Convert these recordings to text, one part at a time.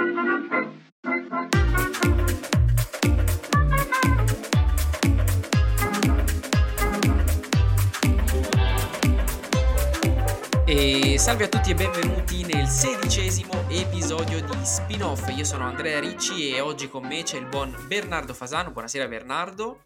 E salve a tutti e benvenuti nel sedicesimo episodio di Spin-off. Io sono Andrea Ricci e oggi con me c'è il buon Bernardo Fasano. Buonasera Bernardo.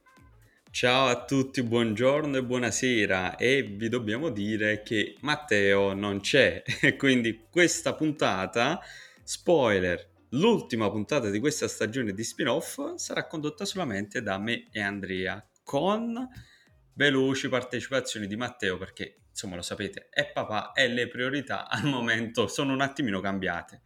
Ciao a tutti, buongiorno e buonasera e vi dobbiamo dire che Matteo non c'è quindi questa puntata, spoiler, l'ultima puntata di questa stagione di spin-off sarà condotta solamente da me e Andrea con veloci partecipazioni di Matteo perché insomma lo sapete, è papà e le priorità al momento sono un attimino cambiate.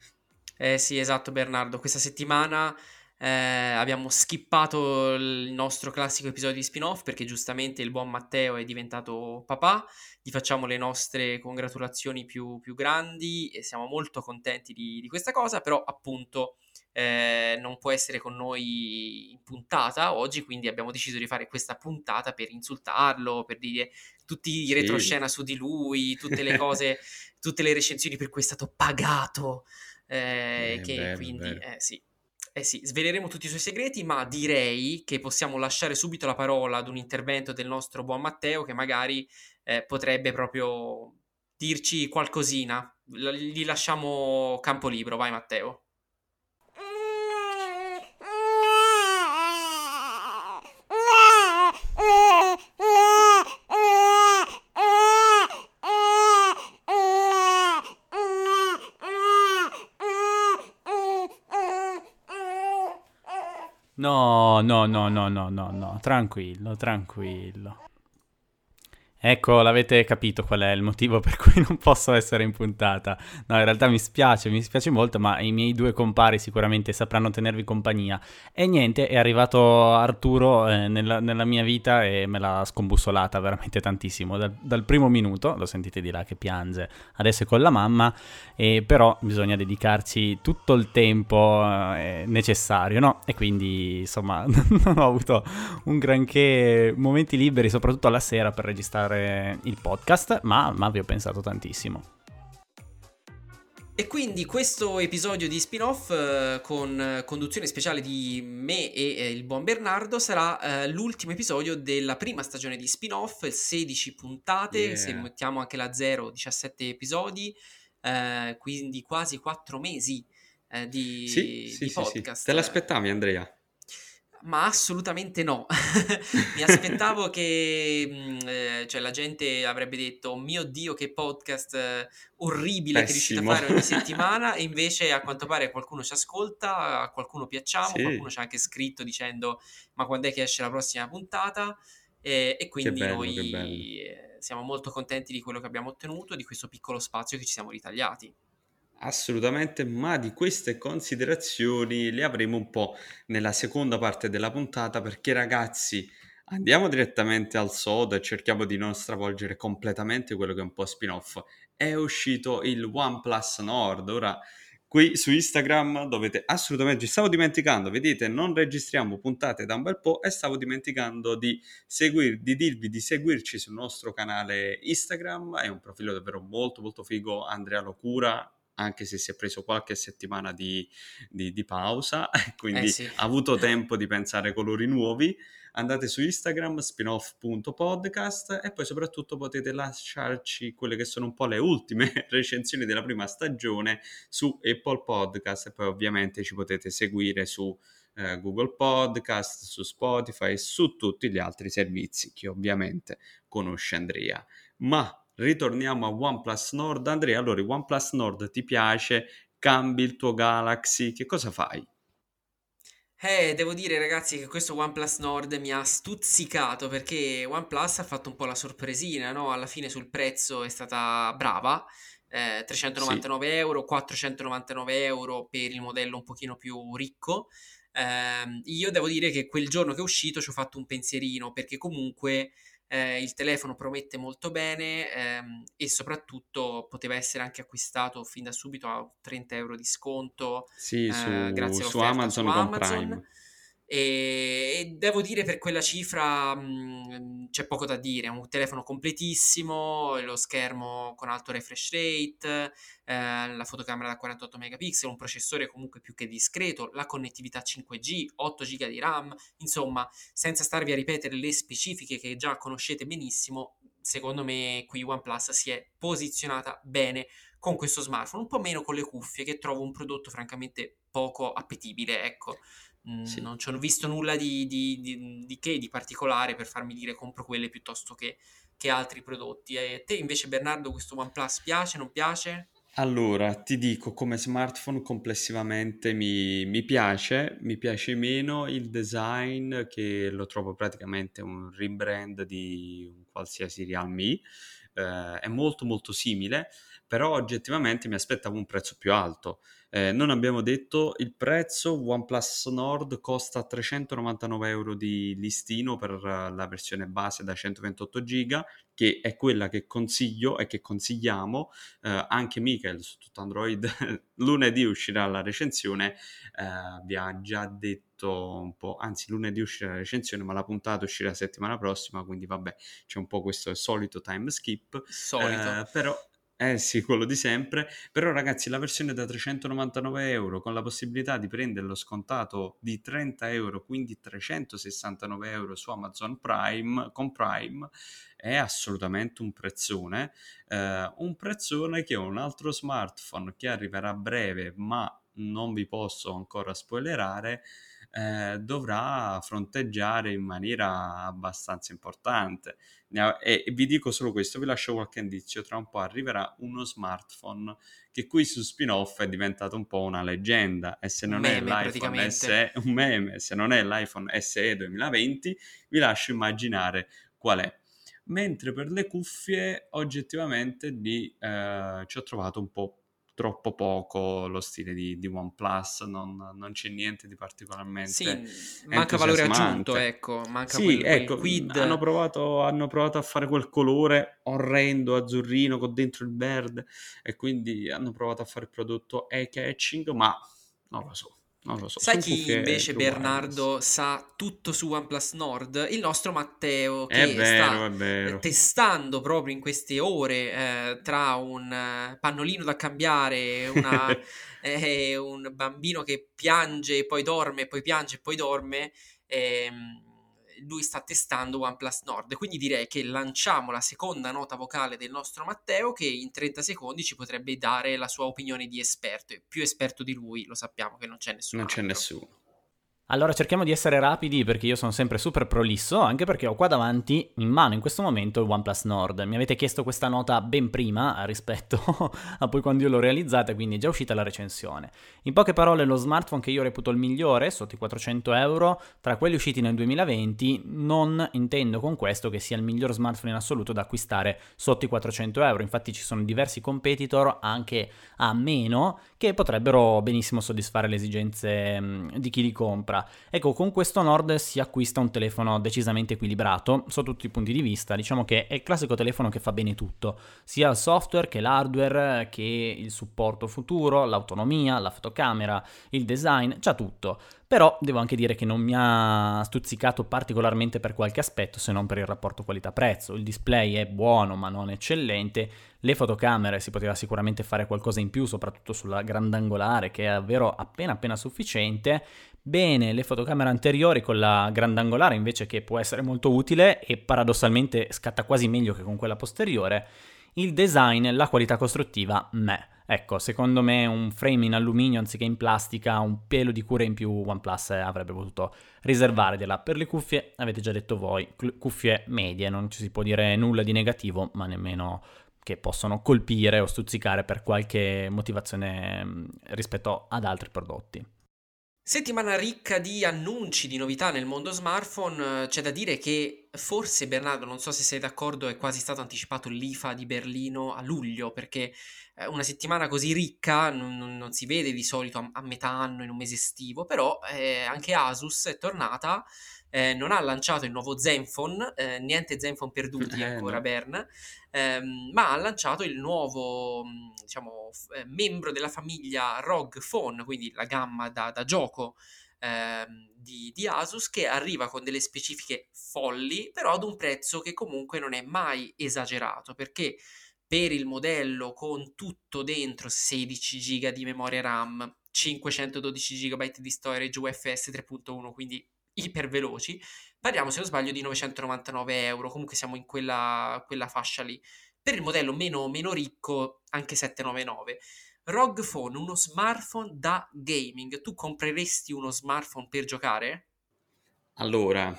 Eh sì, esatto Bernardo, questa settimana eh, abbiamo skippato il nostro classico episodio di spin-off perché giustamente il buon Matteo è diventato papà, gli facciamo le nostre congratulazioni più, più grandi e siamo molto contenti di, di questa cosa, però appunto eh, non può essere con noi in puntata oggi, quindi abbiamo deciso di fare questa puntata per insultarlo, per dire tutti i sì. retroscena su di lui, tutte le cose, tutte le recensioni per cui è stato pagato, eh, eh, che bello, quindi bello. Eh, sì. Eh sì, sveleremo tutti i suoi segreti, ma direi che possiamo lasciare subito la parola ad un intervento del nostro buon Matteo che magari eh, potrebbe proprio dirci qualcosina. L- gli lasciamo campo libero, vai Matteo. No, no, no, no, no, no, no, tranquillo, tranquillo. Ecco, l'avete capito qual è il motivo per cui non posso essere in puntata. No, in realtà mi spiace, mi spiace molto, ma i miei due compari sicuramente sapranno tenervi compagnia. E niente, è arrivato Arturo eh, nella, nella, mia vita e me l'ha scombussolata veramente tantissimo. Dal, dal, primo minuto, lo sentite di là che piange, adesso è con la mamma, e però bisogna dedicarci tutto il tempo eh, necessario, no? E quindi, insomma, non ho avuto un granché momenti liberi, soprattutto alla sera per registrare fare il podcast, ma, ma vi ho pensato tantissimo. E quindi questo episodio di spin-off eh, con conduzione speciale di me e eh, il buon Bernardo sarà eh, l'ultimo episodio della prima stagione di spin-off, 16 puntate, yeah. se mettiamo anche la 0, 17 episodi, eh, quindi quasi 4 mesi eh, di, sì, sì, di sì, podcast. Te l'aspettavi Andrea? Ma assolutamente no. Mi aspettavo che mm, eh, cioè, la gente avrebbe detto: Mio Dio, che podcast eh, orribile Pessimo. che riuscite a fare ogni settimana. e invece, a quanto pare, qualcuno ci ascolta, a qualcuno piacciamo. Sì. Qualcuno ci ha anche scritto dicendo: Ma quando è che esce la prossima puntata? E, e quindi bello, noi eh, siamo molto contenti di quello che abbiamo ottenuto, di questo piccolo spazio che ci siamo ritagliati. Assolutamente, ma di queste considerazioni le avremo un po' nella seconda parte della puntata perché ragazzi andiamo direttamente al sodo e cerchiamo di non stravolgere completamente quello che è un po' spin-off. È uscito il OnePlus Nord, ora qui su Instagram dovete assolutamente, stavo dimenticando, vedete, non registriamo puntate da un bel po' e stavo dimenticando di, seguir, di dirvi di seguirci sul nostro canale Instagram, è un profilo davvero molto molto figo, Andrea Locura, anche se si è preso qualche settimana di, di, di pausa, quindi eh sì. ha avuto tempo di pensare colori nuovi. Andate su Instagram, spinoff.podcast e poi soprattutto potete lasciarci quelle che sono un po' le ultime recensioni della prima stagione su Apple Podcast e poi ovviamente ci potete seguire su eh, Google Podcast, su Spotify e su tutti gli altri servizi che ovviamente conosce Andrea. Ma ritorniamo a OnePlus Nord. Andrea, allora OnePlus Nord ti piace? Cambi il tuo Galaxy? Che cosa fai? Eh, devo dire ragazzi che questo OnePlus Nord mi ha stuzzicato perché OnePlus ha fatto un po' la sorpresina, no? Alla fine sul prezzo è stata brava, eh, 399 sì. euro, 499 euro per il modello un pochino più ricco. Eh, io devo dire che quel giorno che è uscito ci ho fatto un pensierino perché comunque eh, il telefono promette molto bene ehm, e soprattutto poteva essere anche acquistato fin da subito a 30 euro di sconto sì, su, eh, grazie su Amazon, su Amazon. E, devo dire per quella cifra mh, mm, c'è poco da dire, un telefono completissimo, lo schermo con alto refresh rate, eh, la fotocamera da 48 megapixel, un processore comunque più che discreto, la connettività 5G, 8 GB di RAM, insomma, senza starvi a ripetere le specifiche che già conoscete benissimo, secondo me qui OnePlus si è posizionata bene con questo smartphone, un po' meno con le cuffie che trovo un prodotto francamente poco appetibile, ecco. Mm, sì. Non ci ho visto nulla di, di, di, di, che, di particolare per farmi dire compro quelle piuttosto che, che altri prodotti. E te invece Bernardo questo OnePlus piace, non piace? Allora, ti dico, come smartphone complessivamente mi, mi piace, mi piace meno il design che lo trovo praticamente un rebrand di un qualsiasi Realme, eh, è molto molto simile, però oggettivamente mi aspettavo un prezzo più alto. Eh, non abbiamo detto il prezzo, OnePlus Nord costa 399 euro di listino per la versione base da 128 giga, che è quella che consiglio e che consigliamo. Eh, anche Michael su tutto Android lunedì uscirà la recensione, eh, vi ha già detto un po', anzi lunedì uscirà la recensione, ma la puntata uscirà la settimana prossima, quindi vabbè, c'è un po' questo solito time skip. Solito. Eh, però eh sì, quello di sempre. Però ragazzi, la versione da 399 euro con la possibilità di prenderlo scontato di 30 euro, quindi 369 euro su Amazon Prime con Prime, è assolutamente un prezzone. Eh, un prezzone che ho un altro smartphone che arriverà a breve, ma non vi posso ancora spoilerare eh, dovrà fronteggiare in maniera abbastanza importante. E vi dico solo questo, vi lascio qualche indizio, tra un po' arriverà uno smartphone che qui su spin-off è diventato un po' una leggenda e se non meme, è l'iPhone SE, un meme, se non è l'iPhone SE 2020, vi lascio immaginare qual è. Mentre per le cuffie oggettivamente lì eh, ci ho trovato un po' troppo poco lo stile di, di OnePlus, non, non c'è niente di particolarmente Sì, manca valore aggiunto, ecco, manca sì, quel, ecco, quid. Hanno provato, hanno provato a fare quel colore orrendo, azzurrino, con dentro il verde, e quindi hanno provato a fare il prodotto eye-catching, ma non lo so. Non lo so. Sai chi invece Bernardo sa tutto su OnePlus Nord? Il nostro Matteo che è vero, sta testando proprio in queste ore eh, tra un uh, pannolino da cambiare, una, eh, un bambino che piange e poi dorme, poi piange e poi dorme. Ehm, lui sta testando OnePlus Nord. Quindi direi che lanciamo la seconda nota vocale del nostro Matteo che in 30 secondi ci potrebbe dare la sua opinione di esperto. E più esperto di lui lo sappiamo che non c'è nessuno. Non c'è nessuno. Allora cerchiamo di essere rapidi perché io sono sempre super prolisso, anche perché ho qua davanti in mano in questo momento il OnePlus Nord. Mi avete chiesto questa nota ben prima rispetto a poi quando io l'ho realizzata, quindi è già uscita la recensione. In poche parole, lo smartphone che io reputo il migliore, sotto i 400 euro, tra quelli usciti nel 2020, non intendo con questo che sia il miglior smartphone in assoluto da acquistare sotto i 400 euro. Infatti ci sono diversi competitor anche a meno che potrebbero benissimo soddisfare le esigenze di chi li compra. Ecco, con questo Nord si acquista un telefono decisamente equilibrato sotto tutti i punti di vista. Diciamo che è il classico telefono che fa bene tutto, sia il software che l'hardware, che il supporto futuro, l'autonomia, la fotocamera, il design, c'ha tutto. Però devo anche dire che non mi ha stuzzicato particolarmente per qualche aspetto se non per il rapporto qualità-prezzo. Il display è buono ma non eccellente, le fotocamere si poteva sicuramente fare qualcosa in più, soprattutto sulla grandangolare che è davvero appena appena sufficiente. Bene, le fotocamere anteriori con la grandangolare invece che può essere molto utile e paradossalmente scatta quasi meglio che con quella posteriore. Il design, la qualità costruttiva, me. Ecco, secondo me un frame in alluminio anziché in plastica, un pelo di cura in più OnePlus avrebbe potuto riservargliela. Per le cuffie, avete già detto voi, cuffie medie, non ci si può dire nulla di negativo, ma nemmeno che possono colpire o stuzzicare per qualche motivazione rispetto ad altri prodotti. Settimana ricca di annunci, di novità nel mondo smartphone. C'è da dire che forse, Bernardo, non so se sei d'accordo, è quasi stato anticipato l'IFA di Berlino a luglio, perché eh, una settimana così ricca non, non, non si vede di solito a, a, metà anno, in un mese estivo, però eh, anche Asus è tornata eh, non ha lanciato il nuovo Zenfone, eh, niente Zenfone perduti eh, ancora no. Bern, ehm, ma ha lanciato il nuovo diciamo, f- eh, membro della famiglia ROG Phone, quindi la gamma da, da gioco ehm, di, di Asus che arriva con delle specifiche folli, però ad un prezzo che comunque non è mai esagerato, perché per il modello con tutto dentro 16 GB di memoria RAM, 512 GB di storage UFS 3.1, quindi iper veloci, parliamo se non sbaglio di 999 euro, comunque siamo in quella, quella fascia lì. Per il modello meno, meno ricco anche 799. ROG Phone, uno smartphone da gaming. Tu compreresti uno smartphone per giocare? Allora,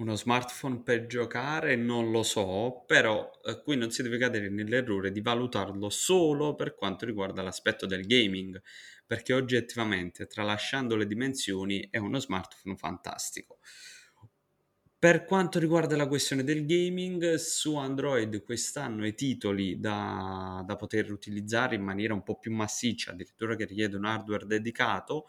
uno smartphone per giocare non lo so, però eh, qui non si deve cadere nell'errore di valutarlo solo per quanto riguarda l'aspetto del gaming, perché oggettivamente, tralasciando le dimensioni, è uno smartphone fantastico. Per quanto riguarda la questione del gaming, su Android quest'anno i titoli da, da poter utilizzare in maniera un po' più massiccia, addirittura che richiedono hardware dedicato,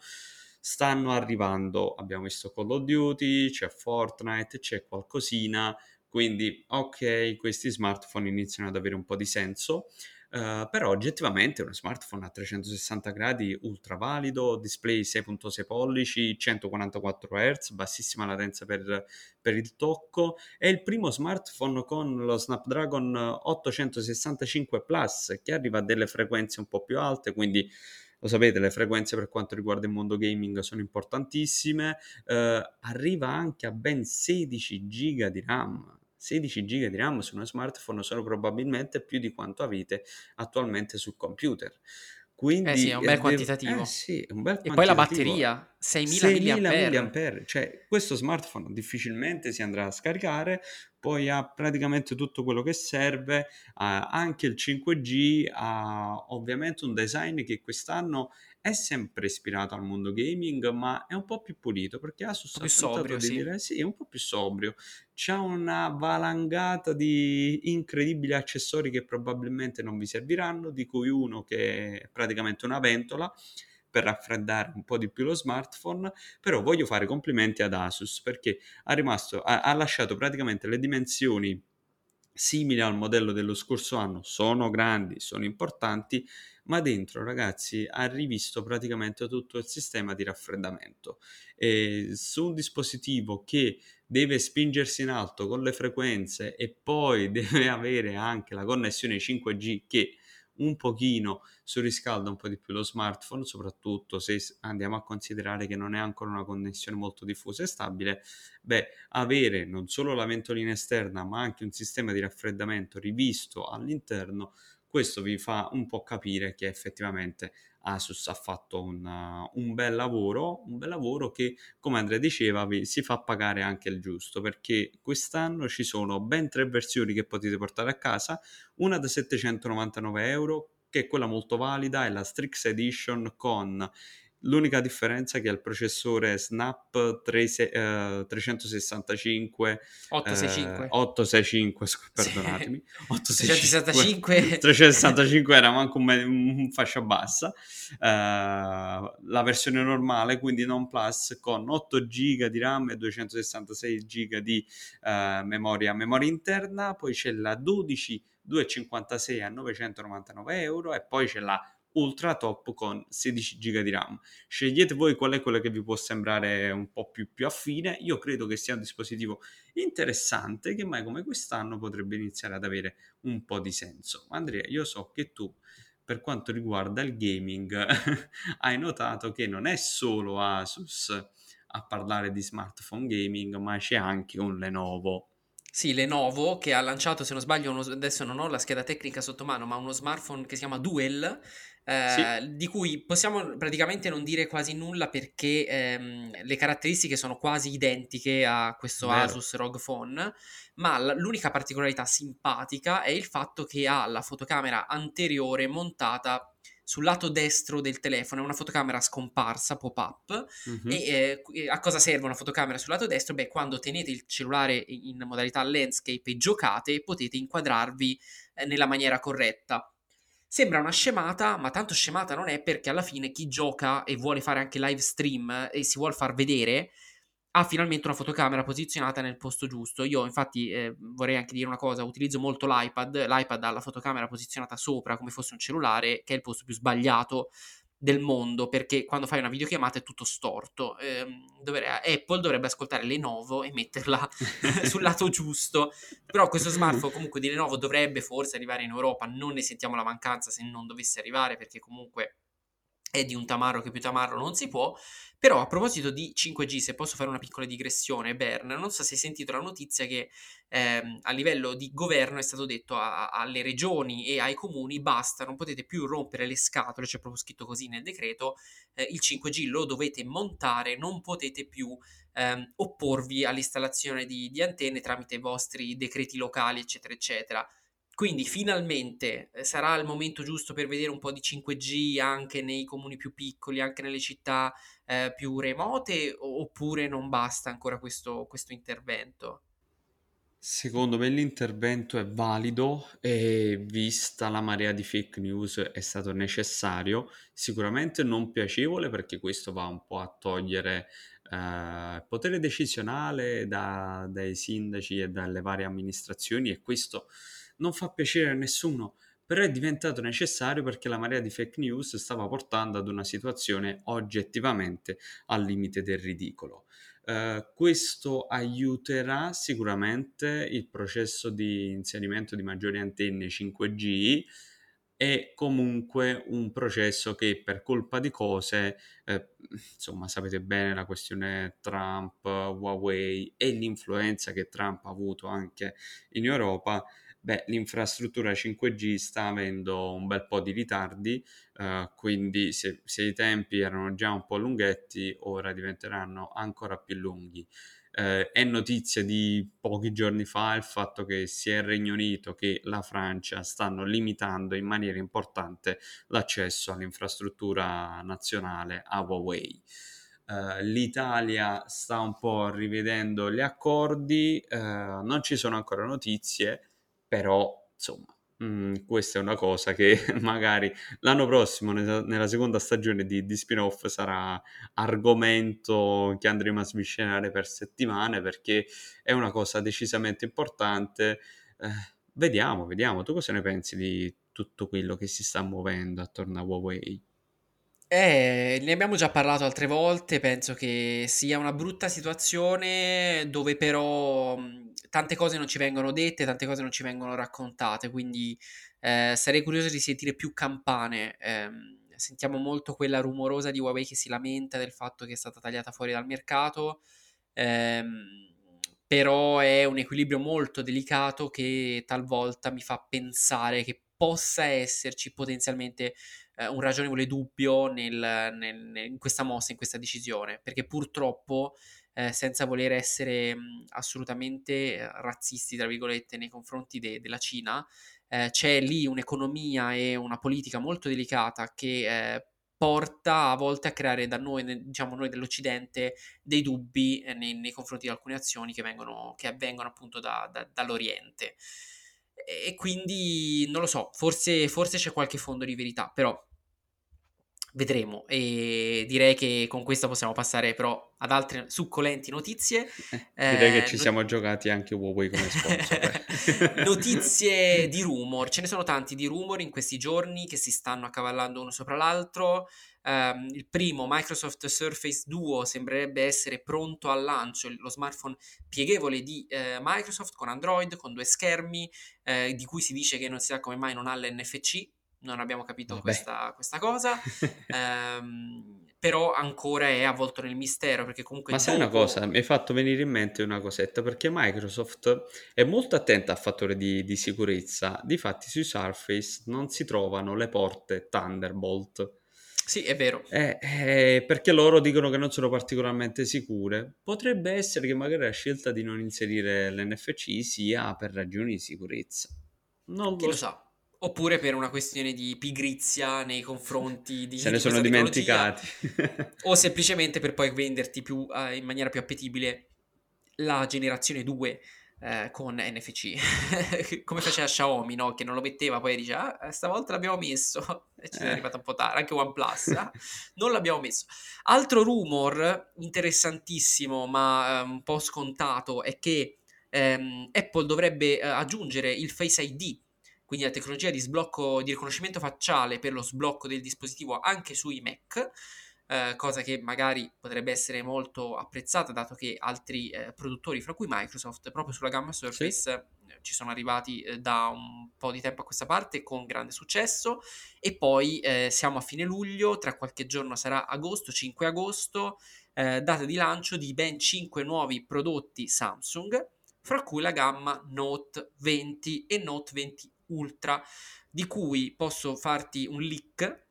stanno arrivando. Abbiamo visto Call of Duty, c'è Fortnite, c'è qualcosina, quindi ok, questi smartphone iniziano ad avere un po' di senso. Uh, però oggettivamente uno smartphone a 360 gradi ultra valido, display 6.6 pollici, 144 Hz, bassissima latenza per, per, il tocco, è il primo smartphone con lo Snapdragon 865 Plus che arriva a delle frequenze un po' più alte, quindi lo sapete, le frequenze per quanto riguarda il mondo gaming sono importantissime, eh, arriva anche a ben 16 GB di RAM. 16 GB di RAM su uno smartphone sono probabilmente più di quanto avete attualmente sul computer. Quindi, eh sì, è un bel quantitativo. Eh sì, un bel e poi la batteria, 6000 mAh. mAh. Cioè, questo smartphone difficilmente si andrà a scaricare, poi ha praticamente tutto quello che serve, ha anche il 5G, ha ovviamente un design che quest'anno è sempre ispirato al mondo gaming, ma è un po' più pulito perché Asus ha sì. dire sì, è un po' più sobrio. C'ha una valangata di incredibili accessori che probabilmente non vi serviranno, di cui uno che è praticamente una ventola per raffreddare un po' di più lo smartphone, però voglio fare complimenti ad Asus perché ha, rimasto, ha, ha lasciato praticamente le dimensioni simili al modello dello scorso anno, sono grandi, sono importanti, ma dentro ragazzi ha rivisto praticamente tutto il sistema di raffreddamento. E su un dispositivo che deve spingersi in alto con le frequenze e poi deve avere anche la connessione 5G che un pochino surriscalda un po' di più lo smartphone, soprattutto se andiamo a considerare che non è ancora una connessione molto diffusa e stabile, beh, avere non solo la ventolina esterna, ma anche un sistema di raffreddamento rivisto all'interno questo vi fa un po' capire che effettivamente Asus ha fatto un, uh, un, bel lavoro, un bel lavoro che, come Andrea diceva, vi si fa pagare anche il giusto, perché quest'anno ci sono ben tre versioni che potete portare a casa, una da 799 euro, che è quella molto valida, è la Strix Edition con L'unica differenza è che il processore Snap 3, eh, 365 865 eh, 865 perdonatemi. sì. 865 365 era manco un, un fascia bassa eh, la versione normale quindi non plus con 8 giga di RAM e 266 giga di eh, memoria memoria interna poi c'è la 12 256 a 999 euro e poi c'è la ultra top con 16 GB di RAM. Scegliete voi qual è quello che vi può sembrare un po' più, più affine. Io credo che sia un dispositivo interessante che mai come quest'anno potrebbe iniziare ad avere un po' di senso. Andrea, io so che tu per quanto riguarda il gaming hai notato che non è solo Asus a parlare di smartphone gaming, ma c'è anche un Lenovo. Sì, Lenovo che ha lanciato, se non sbaglio, uno, adesso non ho la scheda tecnica sotto mano, ma uno smartphone che si chiama Duel, eh, sì. di cui possiamo praticamente non dire quasi nulla perché ehm, le caratteristiche sono quasi identiche a questo Vero. Asus ROG Phone, ma l- l'unica particolarità simpatica è il fatto che ha la fotocamera anteriore montata sul lato destro del telefono è una fotocamera scomparsa, pop-up. Mm-hmm. E eh, a cosa serve una fotocamera sul lato destro? Beh, quando tenete il cellulare in modalità landscape e giocate, potete inquadrarvi eh, nella maniera corretta. Sembra una scemata, ma tanto scemata non è perché alla fine chi gioca e vuole fare anche live stream e si vuole far vedere ha finalmente una fotocamera posizionata nel posto giusto. Io infatti eh, vorrei anche dire una cosa, utilizzo molto l'iPad, l'iPad ha la fotocamera posizionata sopra come fosse un cellulare, che è il posto più sbagliato del mondo perché quando fai una videochiamata è tutto storto. Eh, dovrebbe, Apple dovrebbe ascoltare Lenovo e metterla sul lato giusto. Però questo smartphone comunque di Lenovo dovrebbe forse arrivare in Europa, non ne sentiamo la mancanza se non dovesse arrivare perché comunque è di un tamarro che più tamarro non si può. Però a proposito di 5G, se posso fare una piccola digressione, Bern, non so se hai sentito la notizia che ehm, a livello di governo è stato detto a, a, alle regioni e ai comuni basta, non potete più rompere le scatole, c'è proprio scritto così nel decreto, eh, il 5G lo dovete montare, non potete più ehm, opporvi all'installazione di, di antenne tramite i vostri decreti locali, eccetera, eccetera. Quindi finalmente eh, sarà il momento giusto per vedere un po' di 5G anche nei comuni più piccoli, anche nelle città eh, più remote, oppure non basta ancora questo, questo intervento? Secondo me l'intervento è valido e vista la marea di fake news è stato necessario, sicuramente non piacevole perché questo va un po' a togliere eh, potere decisionale da- dai sindaci e dalle varie amministrazioni e questo non fa piacere a nessuno, però è diventato necessario perché la marea di fake news stava portando ad una situazione oggettivamente al limite del ridicolo. Uh, questo aiuterà sicuramente il processo di inserimento di maggiori antenne 5G è comunque un processo che per colpa di cose, eh, insomma sapete bene la questione Trump, Huawei e l'influenza che Trump ha avuto anche in Europa, beh, l'infrastruttura 5G sta avendo un bel po' di ritardi, eh, quindi se, se, i tempi erano già un po' lunghetti, ora diventeranno ancora più lunghi. Eh, è notizia di pochi giorni fa il fatto che sia il Regno Unito che la Francia stanno limitando in maniera importante l'accesso all'infrastruttura nazionale a Huawei. Uh, L'Italia sta un po' rivedendo gli accordi, uh, non ci sono ancora notizie, però insomma mm, questa è una cosa che magari l'anno prossimo nella, nella seconda stagione di, di, spin-off sarà argomento che andremo a sviscerare per settimane perché è una cosa decisamente importante. Eh, vediamo vediamo. Tu cosa ne pensi di tutto quello che si sta muovendo attorno a Huawei? Eh, ne abbiamo già parlato altre volte, penso che sia una brutta situazione dove però tante cose non ci vengono dette, tante cose non ci vengono raccontate, quindi eh, sarei curioso di sentire più campane. Eh, sentiamo molto quella rumorosa di Huawei che si lamenta del fatto che è stata tagliata fuori dal mercato, ehm, però è un equilibrio molto delicato che talvolta mi fa pensare che possa esserci potenzialmente eh, un ragionevole dubbio nel, nel, in questa mossa, in questa decisione, perché purtroppo, eh, senza voler essere mh, assolutamente eh, razzisti, tra virgolette, nei confronti de- della Cina, eh, c'è lì un'economia e una politica molto delicata che eh, porta a volte a creare da noi, diciamo noi dell'Occidente, dei dubbi eh, nei, nei, confronti di alcune azioni che, vengono, che avvengono appunto da, da, dall'Oriente. E quindi non lo so, forse, forse c'è qualche fondo di verità, però vedremo. E direi che con questo possiamo passare però ad altre succolenti notizie. Eh, direi che ci siamo not- giocati anche Huawei come sponsor. notizie di rumor, ce ne sono tanti di rumor in questi giorni che si stanno accavallando uno sopra l'altro. Um, il primo, Microsoft Surface Duo, sembrerebbe essere pronto al lancio, lo smartphone pieghevole di eh, Microsoft con Android, con due schermi, eh, di cui si dice che non si sa come mai non ha l'NFC, non abbiamo capito questa, questa, cosa, ehm, però ancora è avvolto nel mistero perché comunque... Ma sai una cosa, mi hai fatto venire in mente una cosetta perché Microsoft è molto attenta al fattore di, di sicurezza, difatti sui Surface non si trovano le porte Thunderbolt. Sì, è vero. Eh, eh, perché loro dicono che non sono particolarmente sicure. Potrebbe essere che magari la scelta di non inserire l'NFC sia per ragioni di sicurezza. Non Chi lo, lo sa. Oppure per una questione di pigrizia nei confronti di... Se ne sono dimenticati. o semplicemente per poi venderti più, uh, in maniera più appetibile la generazione 2 eh, con NFC. Come faceva Xiaomi, no? Che non lo metteva, poi dice, ah, stavolta l'abbiamo messo. E ci è eh. arrivata un po' tardi. Anche OnePlus, eh? non l'abbiamo messo. Altro rumor interessantissimo, ma eh, un po' scontato, è che ehm, Apple dovrebbe eh, aggiungere il Face ID quindi la tecnologia di sblocco di riconoscimento facciale per lo sblocco del dispositivo anche sui Mac. Eh, cosa che magari potrebbe essere molto apprezzata dato che altri eh, produttori, fra cui Microsoft, proprio sulla gamma Surface sì. eh, ci sono arrivati eh, da un po' di tempo a questa parte con grande successo e poi eh, siamo a fine luglio, tra qualche giorno sarà agosto, 5 agosto, data di lancio di ben 5 nuovi prodotti Samsung, fra cui la gamma Note 20 e Note 20 Ultra, di cui posso farti un leak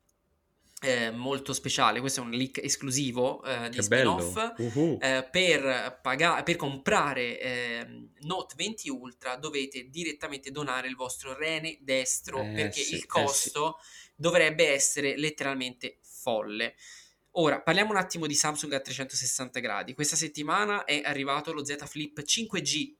eh, molto speciale, questo è un leak esclusivo eh, di spin-off, uh-huh. eh, per, paga- per comprare ehm, Note 20 Ultra dovete direttamente donare il vostro rene destro eh, perché sì, il costo sì. dovrebbe essere letteralmente folle. Ora, parliamo un attimo di Samsung a 360 gradi. Questa settimana è arrivato lo Z Flip 5G,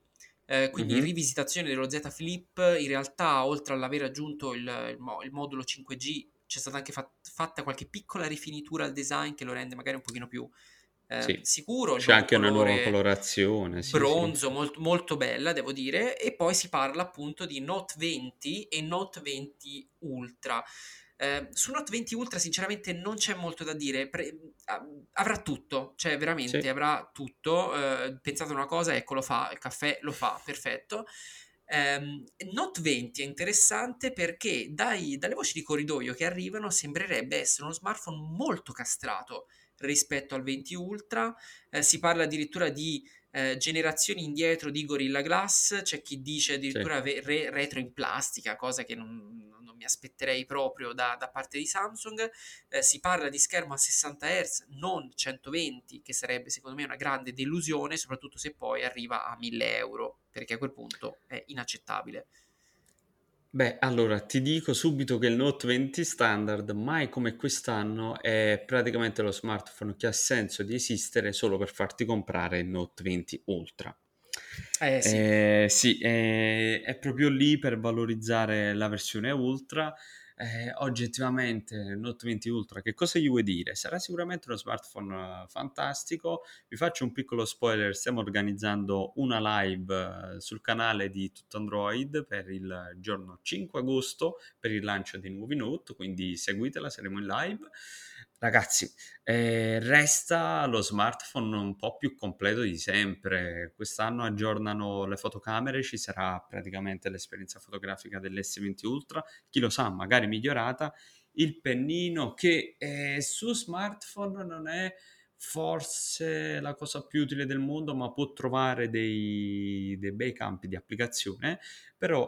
eh, quindi mm-hmm. rivisitazione dello Z Flip. In realtà, oltre all'aver aggiunto il, il, mo- il modulo 5G, c'è stata anche fat- fatta qualche piccola rifinitura al design che lo rende magari un pochino più eh, sì. sicuro. C'è anche una nuova colorazione. Sì, bronzo, sì. Molto, molto bella, devo dire. E poi si parla appunto di Note 20 e Note 20 Ultra. Eh, su Note 20 Ultra sinceramente non c'è molto da dire, Pre- avrà tutto, cioè veramente sì. avrà tutto, eh, pensate una cosa, ecco lo fa, il caffè lo fa, perfetto. Um, Note 20 è interessante perché dai, dalle voci di corridoio che arrivano sembrerebbe essere uno smartphone molto castrato rispetto al 20 Ultra, eh, si parla addirittura di eh, generazioni indietro di Gorilla Glass, c'è chi dice addirittura sì. re- retro in plastica, cosa che non, non mi aspetterei proprio da, da parte di Samsung. Eh, si parla di schermo a 60 Hz, non 120, che sarebbe secondo me una grande delusione, soprattutto se poi arriva a 1000 euro, perché a quel punto è inaccettabile. Beh, allora ti dico subito che il Note 20 standard, mai come quest'anno, è praticamente lo smartphone che ha senso di esistere solo per farti comprare il Note 20 Ultra. Eh sì, eh, sì è, è proprio lì per valorizzare la versione Ultra eh, oggettivamente Note 20 Ultra, che cosa gli vuoi dire? Sarà sicuramente uno smartphone uh, fantastico. Vi faccio un piccolo spoiler: stiamo organizzando una live uh, sul canale di Tutto Android per il giorno 5 agosto per il lancio dei nuovi Note, quindi seguitela, saremo in live. Ragazzi, eh, resta lo smartphone un po' più completo di sempre. Quest'anno aggiornano le fotocamere, ci sarà praticamente l'esperienza fotografica dell'S20 Ultra, chi lo sa, magari migliorata. Il pennino che eh, su smartphone non è forse la cosa più utile del mondo, ma può trovare dei, dei bei campi di applicazione. Però,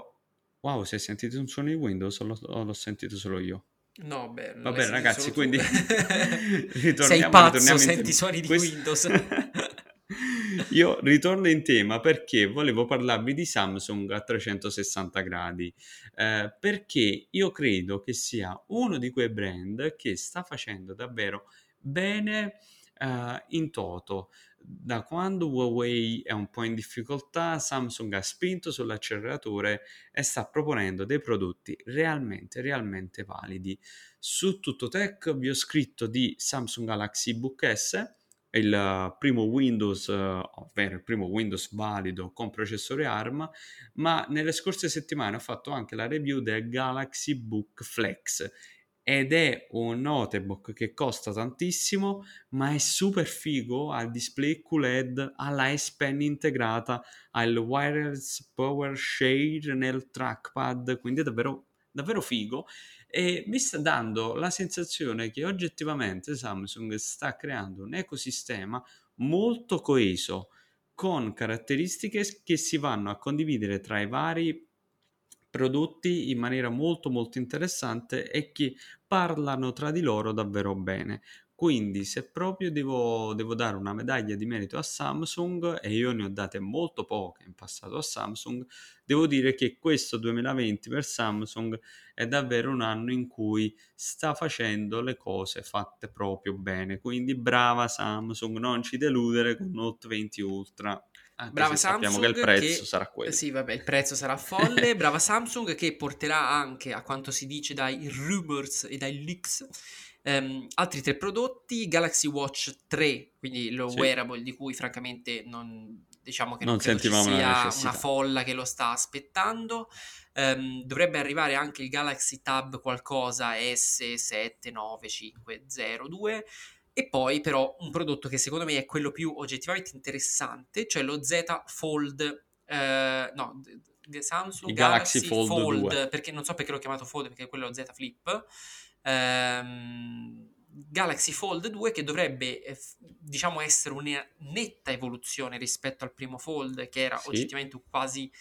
wow, se hai sentito un suono di Windows l'ho, l'ho sentito solo io? No, beh, Va bene, ragazzi, quindi ritorniamo, Sei pazzo, senti i suoni di Questo... Windows. Io ritorno in tema perché volevo parlarvi di Samsung a 360 gradi, eh, perché io credo che sia uno di quei brand che sta facendo davvero bene eh, in toto da quando Huawei è un po' in difficoltà, Samsung ha spinto sull'acceleratore e sta proponendo dei prodotti realmente, realmente validi. Su Tutto Tech vi ho scritto di Samsung Galaxy Book S, il primo Windows, ovvero il primo Windows valido con processore ARM, ma nelle scorse settimane ho fatto anche la review del Galaxy Book Flex ed è un notebook che costa tantissimo ma è super figo ha il display QLED ha la S Pen integrata ha il wireless power share nel trackpad quindi è davvero, davvero figo. E mi sta dando la sensazione che oggettivamente Samsung sta creando un ecosistema molto coeso con caratteristiche che si vanno a condividere tra i vari prodotti in maniera molto molto interessante e che parlano tra di loro davvero bene. Quindi se proprio devo, devo, dare una medaglia di merito a Samsung, e io ne ho date molto poche in passato a Samsung, devo dire che questo 2020 per Samsung è davvero un anno in cui sta facendo le cose fatte proprio bene. Quindi brava Samsung, non ci deludere con Note 20 Ultra. Anche Brava Samsung sappiamo che il prezzo che, sarà quello. Sì, vabbè, il prezzo sarà folle. Brava Samsung che porterà anche, a quanto si dice dai rumors e dai leaks, um, altri tre prodotti. Galaxy Watch 3, quindi lo sì. wearable di cui francamente non, diciamo che non, non sentivamo ci sia una, folla che lo sta aspettando. Um, dovrebbe arrivare anche il Galaxy Tab qualcosa S7950 e poi però un prodotto che secondo me è quello più oggettivamente interessante, cioè lo Z Fold, eh, no, Samsung il Galaxy, Galaxy Fold, Fold perché non so perché l'ho chiamato Fold, perché quello è lo Z Flip. Ehm, Galaxy Fold 2 che dovrebbe eh, diciamo essere una netta evoluzione rispetto al primo Fold che era sì. oggettivamente quasi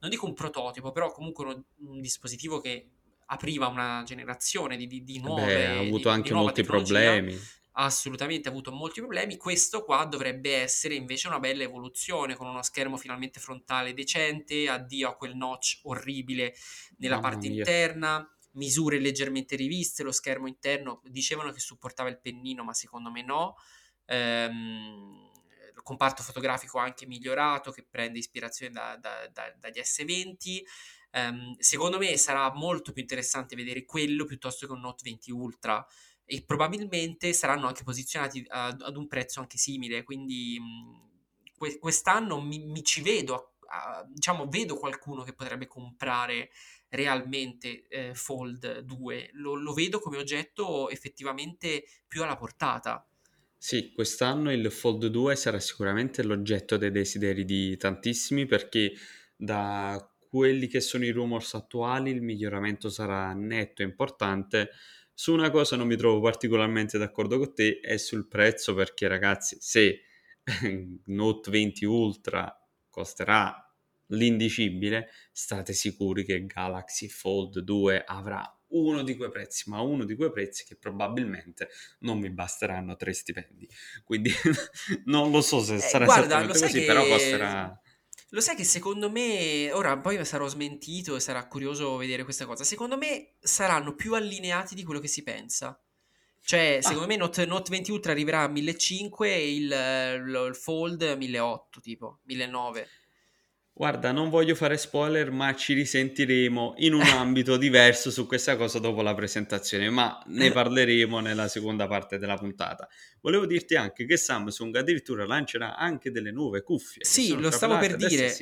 non dico un prototipo però comunque un, un dispositivo che apriva una generazione di, di, di nuove Beh, ha avuto di, anche molti problemi ha assolutamente avuto molti problemi questo qua dovrebbe essere invece una bella evoluzione con uno schermo finalmente frontale decente addio a quel notch orribile nella Mamma parte mia. interna misure leggermente riviste, lo schermo interno dicevano che supportava il pennino, ma secondo me no. Ehm, il comparto fotografico anche migliorato, che prende ispirazione da, da, da, dagli S20. Ehm, secondo me sarà molto più interessante vedere quello piuttosto che un Note 20 Ultra e probabilmente saranno anche posizionati ad, ad un prezzo anche simile, quindi mh, que- quest'anno mi, mi, ci vedo, a, a, diciamo, vedo qualcuno che potrebbe comprare realmente eh, Fold 2, lo, lo vedo come oggetto effettivamente più alla portata. Sì, quest'anno il Fold 2 sarà sicuramente l'oggetto dei desideri di tantissimi perché da quelli che sono i rumors attuali il miglioramento sarà netto e importante. Su una cosa non mi trovo particolarmente d'accordo con te è sul prezzo perché ragazzi se Note 20 Ultra costerà l'indicibile, state sicuri che Galaxy Fold 2 avrà uno di quei prezzi, ma uno di quei prezzi che probabilmente non mi basteranno tre stipendi. Quindi non lo so se eh, sarà guarda, esattamente così, che... però costerà... Lo sai che secondo me, ora poi sarò smentito e sarà curioso vedere questa cosa, secondo me saranno più allineati di quello che si pensa. Cioè, ah. secondo me Note, Note 20 Ultra arriverà a 1.500 e il, il Fold 1.800, tipo, 1.900. Guarda, non voglio fare spoiler, ma ci risentiremo in un ambito diverso su questa cosa dopo la presentazione, ma ne parleremo nella seconda parte della puntata. Volevo dirti anche che Samsung addirittura lancerà anche delle nuove cuffie. Sì, lo stavo per dire.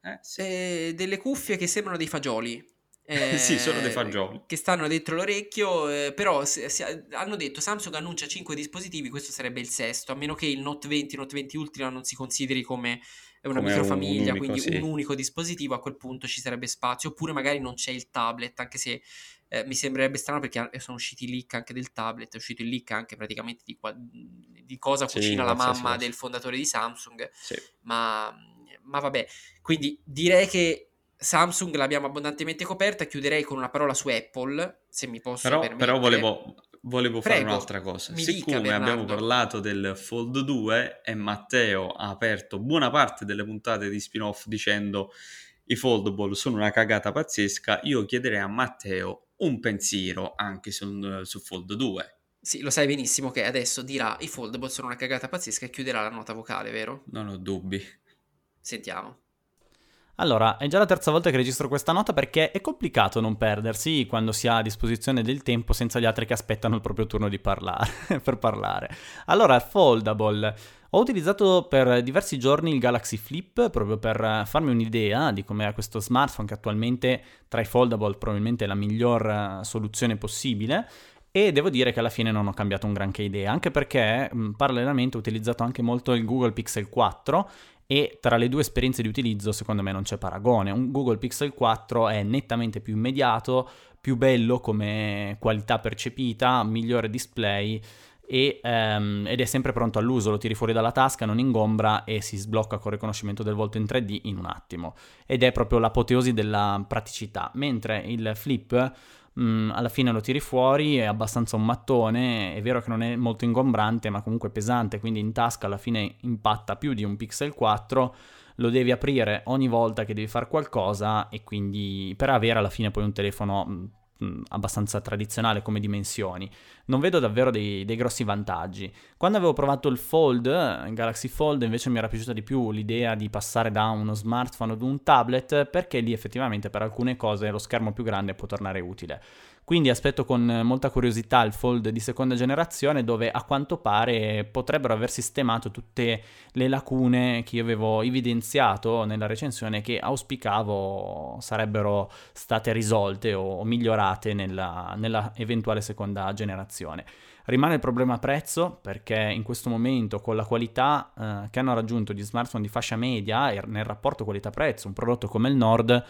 Eh, sì. eh, delle cuffie che sembrano dei fagioli. Eh, sì, sono dei fagioli. Che stanno dentro l'orecchio, eh, però se, se, hanno detto Samsung annuncia 5 dispositivi, questo sarebbe il sesto, a meno che il Note 20 Note 20 Ultra non si consideri come una come microfamiglia, un unico, quindi sì. un unico dispositivo, a quel punto ci sarebbe spazio, oppure magari non c'è il tablet, anche se eh, mi sembrerebbe strano perché sono usciti i leak anche del tablet, è uscito il leak anche praticamente di, qua, di cosa sì, cucina la mamma del fondatore di Samsung, sì. ma, ma vabbè, quindi direi che Samsung l'abbiamo abbondantemente coperta, chiuderei con una parola su Apple, se mi posso però, permettere. Però volevo, volevo Prego, fare un'altra cosa. Siccome dica, abbiamo parlato del Fold 2 e Matteo ha aperto buona parte delle puntate di spin-off dicendo i foldable sono una cagata pazzesca, io chiederei a Matteo un pensiero anche su, su Fold 2. Sì, lo sai benissimo che adesso dirà i foldable sono una cagata pazzesca e chiuderà la nota vocale, vero? Non ho dubbi. Sentiamo. Allora, è già la terza volta che registro questa nota perché è complicato non perdersi quando si ha a disposizione del tempo senza gli altri che aspettano il proprio turno di parlare, per parlare. Allora, Foldable. Ho utilizzato per diversi giorni il Galaxy Flip proprio per farmi un'idea di com'era questo smartphone che attualmente tra i foldable probabilmente è la miglior eh, soluzione possibile e devo dire che alla fine non ho cambiato un granché idea, anche perché parallelamente ho utilizzato anche molto il Google Pixel 4 e tra le due esperienze di utilizzo secondo me non c'è paragone. Un Google Pixel 4 è nettamente più immediato, più bello come qualità percepita, migliore display e, um, ed è sempre pronto all'uso, lo tiri fuori dalla tasca, non ingombra e si sblocca con riconoscimento del volto in 3D in un attimo. Ed è proprio l'apoteosi della praticità, mentre il flip Mm, alla fine lo tiri fuori, è abbastanza un mattone, è vero che non è molto ingombrante, ma comunque pesante, quindi in tasca alla fine impatta più di un Pixel 4, lo devi aprire ogni volta che devi fare qualcosa e quindi per avere alla fine poi un telefono Mm, abbastanza tradizionale come dimensioni. Non vedo davvero dei, dei, grossi vantaggi. Quando avevo provato il Fold, il Galaxy Fold, invece mi era piaciuta di più l'idea di passare da uno smartphone ad un tablet, perché lì effettivamente per alcune cose lo schermo più grande può tornare utile. Quindi aspetto con molta curiosità il Fold di seconda generazione dove a quanto pare potrebbero aver sistemato tutte le lacune che io avevo evidenziato nella recensione che auspicavo sarebbero state risolte o migliorate nella, nella eventuale seconda generazione. Rimane il problema prezzo perché in questo momento con la qualità eh, che hanno raggiunto gli smartphone di fascia media e nel rapporto qualità-prezzo, un prodotto come il Nord,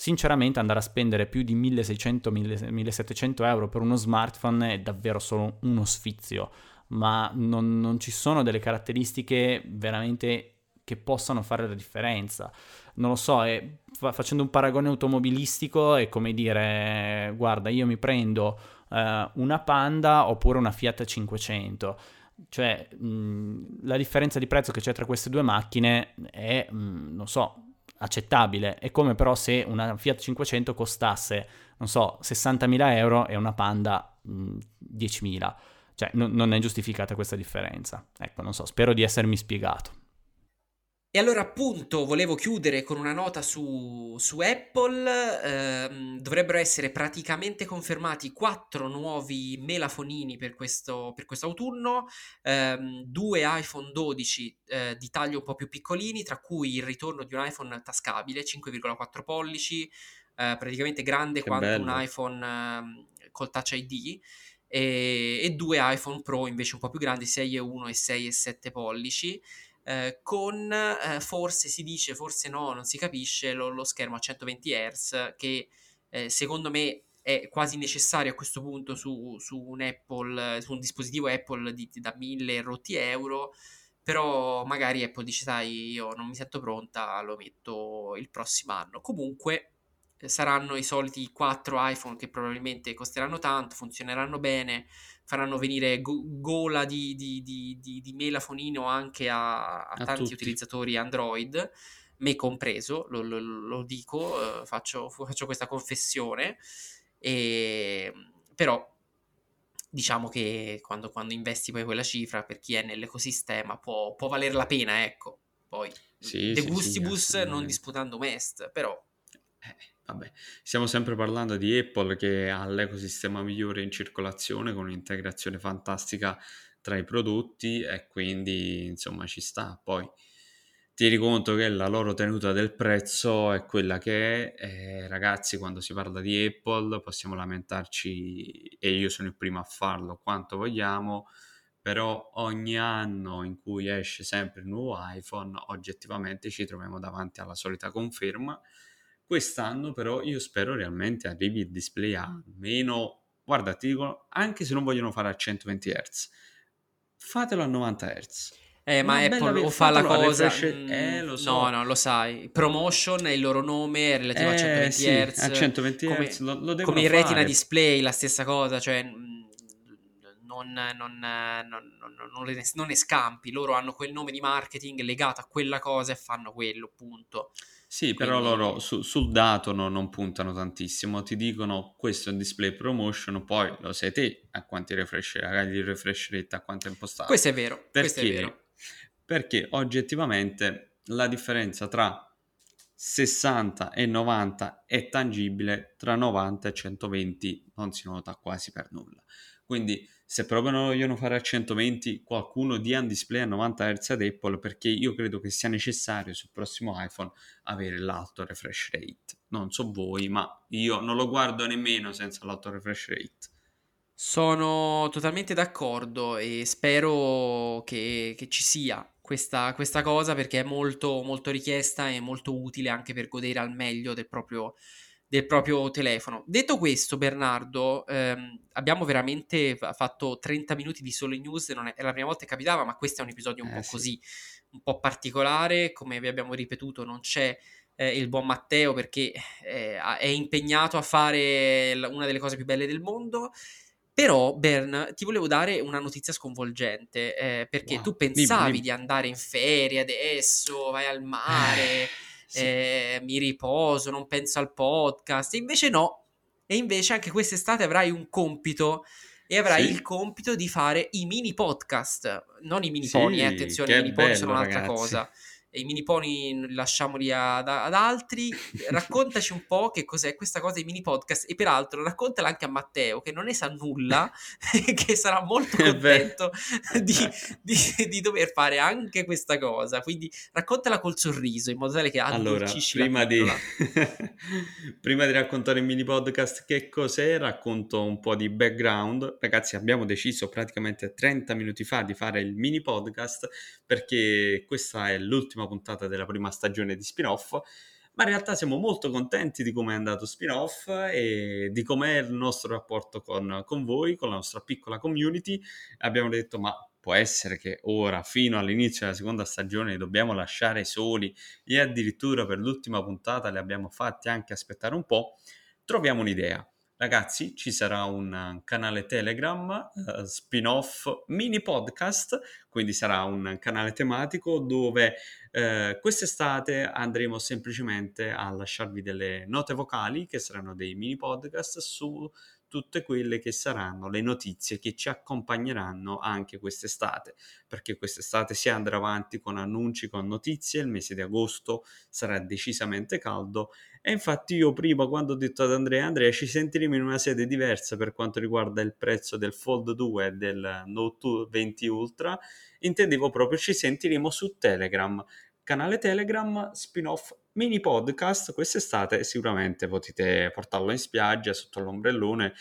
sinceramente andare a spendere più di 1600-1700 euro per uno smartphone è davvero solo uno sfizio, ma non, non ci sono delle caratteristiche veramente che possano fare la differenza. Non lo so, è, facendo un paragone automobilistico è come dire, guarda, io mi prendo uh, una Panda oppure una Fiat 500. Cioè, mh, la differenza di prezzo che c'è tra queste due macchine è, mh, non so, accettabile. È come però se una Fiat 500 costasse, non so, 60.000 euro e una Panda mh, 10.000. Cioè, n- non è giustificata questa differenza. Ecco, non so, spero di essermi spiegato. E allora appunto volevo chiudere con una nota su, su Apple, ehm, dovrebbero essere praticamente confermati quattro nuovi melafonini per questo, per quest'autunno, ehm, due iPhone 12 eh, di taglio un po' più piccolini, tra cui il ritorno di un iPhone tascabile 5,4 pollici, eh, praticamente grande Che quanto bello. un iPhone eh, col Touch ID, e, e due iPhone Pro invece un po' più grandi, 6,1 e 6,7 pollici. Eh, con eh, forse si dice, forse no, non si capisce, lo, lo schermo a 120 Hz che eh, secondo me è quasi necessario a questo punto su, su, un Apple, su un dispositivo Apple di, da 1000 rotti euro, però magari Apple dice sai io non mi sento pronta, lo metto il prossimo anno. Comunque eh, saranno i soliti 4 iPhone che probabilmente costeranno tanto, funzioneranno bene, faranno venire go- gola di, di, di, di, melafonino anche a, a, a tanti tutti. utilizzatori Android, me compreso, lo, lo, lo dico, eh, faccio, faccio, questa confessione, e, però diciamo che quando, quando, investi poi quella cifra per chi è nell'ecosistema può, può valer la pena, ecco. Poi sì, de sì, gustibus sì, non disputando mest, però... Eh Vabbè, stiamo sempre parlando di Apple che ha l'ecosistema migliore in circolazione con un'integrazione fantastica tra i prodotti e quindi insomma ci sta. Poi tieni conto che la loro tenuta del prezzo è quella che è. Eh, ragazzi, quando si parla di Apple possiamo lamentarci e io sono il primo a farlo quanto vogliamo, però ogni anno in cui esce sempre il nuovo iPhone oggettivamente ci troviamo davanti alla solita conferma Quest'anno però io spero realmente arrivi il display a meno, guarda ti dico, anche se non vogliono fare a 120 Hz, fatelo a 90 Hz. Eh, ma Apple o fa la cosa... Refresh... Eh, lo so. No, no, lo sai. Promotion è il loro nome, relativo eh, a 120 sì, Hz. A 120 come, Hz lo, lo Come il retina display, la stessa cosa, cioè... Non, non, non, ne, non ne scampi, loro hanno quel nome di marketing legato a quella cosa e fanno quello, punto. Sì, però loro su, sul dato no, non puntano tantissimo, ti dicono questo è un display promotion, poi lo sai te a quanti refresh, di refresh rate, a quanto è impostato. Questo è vero, perché, è vero. Perché oggettivamente la differenza tra 60 e 90 è tangibile, tra 90 e 120 non si nota quasi per nulla. Quindi se proprio non vogliono fare a 120, qualcuno dia un display a 90 Hz ad Apple perché io credo che sia necessario sul prossimo iPhone avere l'alto refresh rate. Non so voi, ma io non lo guardo nemmeno senza l'alto refresh rate. Sono totalmente d'accordo e spero che, che ci sia questa, questa, cosa perché è molto, molto richiesta e molto utile anche per godere al meglio del proprio del proprio telefono. Detto questo, Bernardo, ehm, abbiamo veramente fatto 30 minuti di solo news, non è, è, la prima volta che capitava, ma questo è un episodio un eh, po' sì. così, un po' particolare, come vi abbiamo ripetuto, non c'è eh, il buon Matteo perché eh, è impegnato a fare una delle cose più belle del mondo. Però, Bern, ti volevo dare una notizia sconvolgente, eh, perché wow. tu pensavi dimmi, dimmi. di andare in ferie adesso, vai al mare sì. eh, mi riposo, non penso al podcast, e invece no, e invece anche quest'estate avrai un compito e avrai sì. il compito di fare i mini podcast, non i mini sì, pony, eh, attenzione, i mini pony sono un'altra cosa. I mini pony lasciamoli ad, ad altri. Raccontaci un po' che cos'è questa cosa dei mini podcast e peraltro raccontala anche a Matteo che non ne sa nulla e che sarà molto contento di, di, di, dover fare anche questa cosa. Quindi raccontala col sorriso in modo tale che allora, prima di, prima di raccontare il mini podcast che cos'è, racconto un po' di background. Ragazzi, abbiamo deciso praticamente 30 minuti fa di fare il mini podcast perché questa è l'ultima l'ultima puntata della prima stagione di spin-off, ma in realtà siamo molto contenti di come è andato spin-off e di com'è il nostro rapporto con, con voi, con la nostra piccola community. Abbiamo detto, ma può essere che ora, fino all'inizio della seconda stagione, li dobbiamo lasciare soli e addirittura per l'ultima puntata li abbiamo fatti anche aspettare un po'. Troviamo un'idea ragazzi, ci sarà un canale Telegram, uh, spin-off mini podcast, quindi sarà un canale tematico dove uh, quest'estate andremo semplicemente a lasciarvi delle note vocali che saranno dei mini podcast su tutte quelle che saranno le notizie che ci accompagneranno anche quest'estate, perché quest'estate si andrà avanti con annunci, con notizie, il mese di agosto sarà decisamente caldo. E infatti io prima quando ho detto ad Andrea, Andrea ci sentiremo in una sede diversa per quanto riguarda il prezzo del Fold 2 e del Note 20 Ultra, intendevo proprio ci sentiremo su Telegram, canale Telegram spin-off mini podcast quest'estate sicuramente potete portarlo in spiaggia sotto l'ombrellone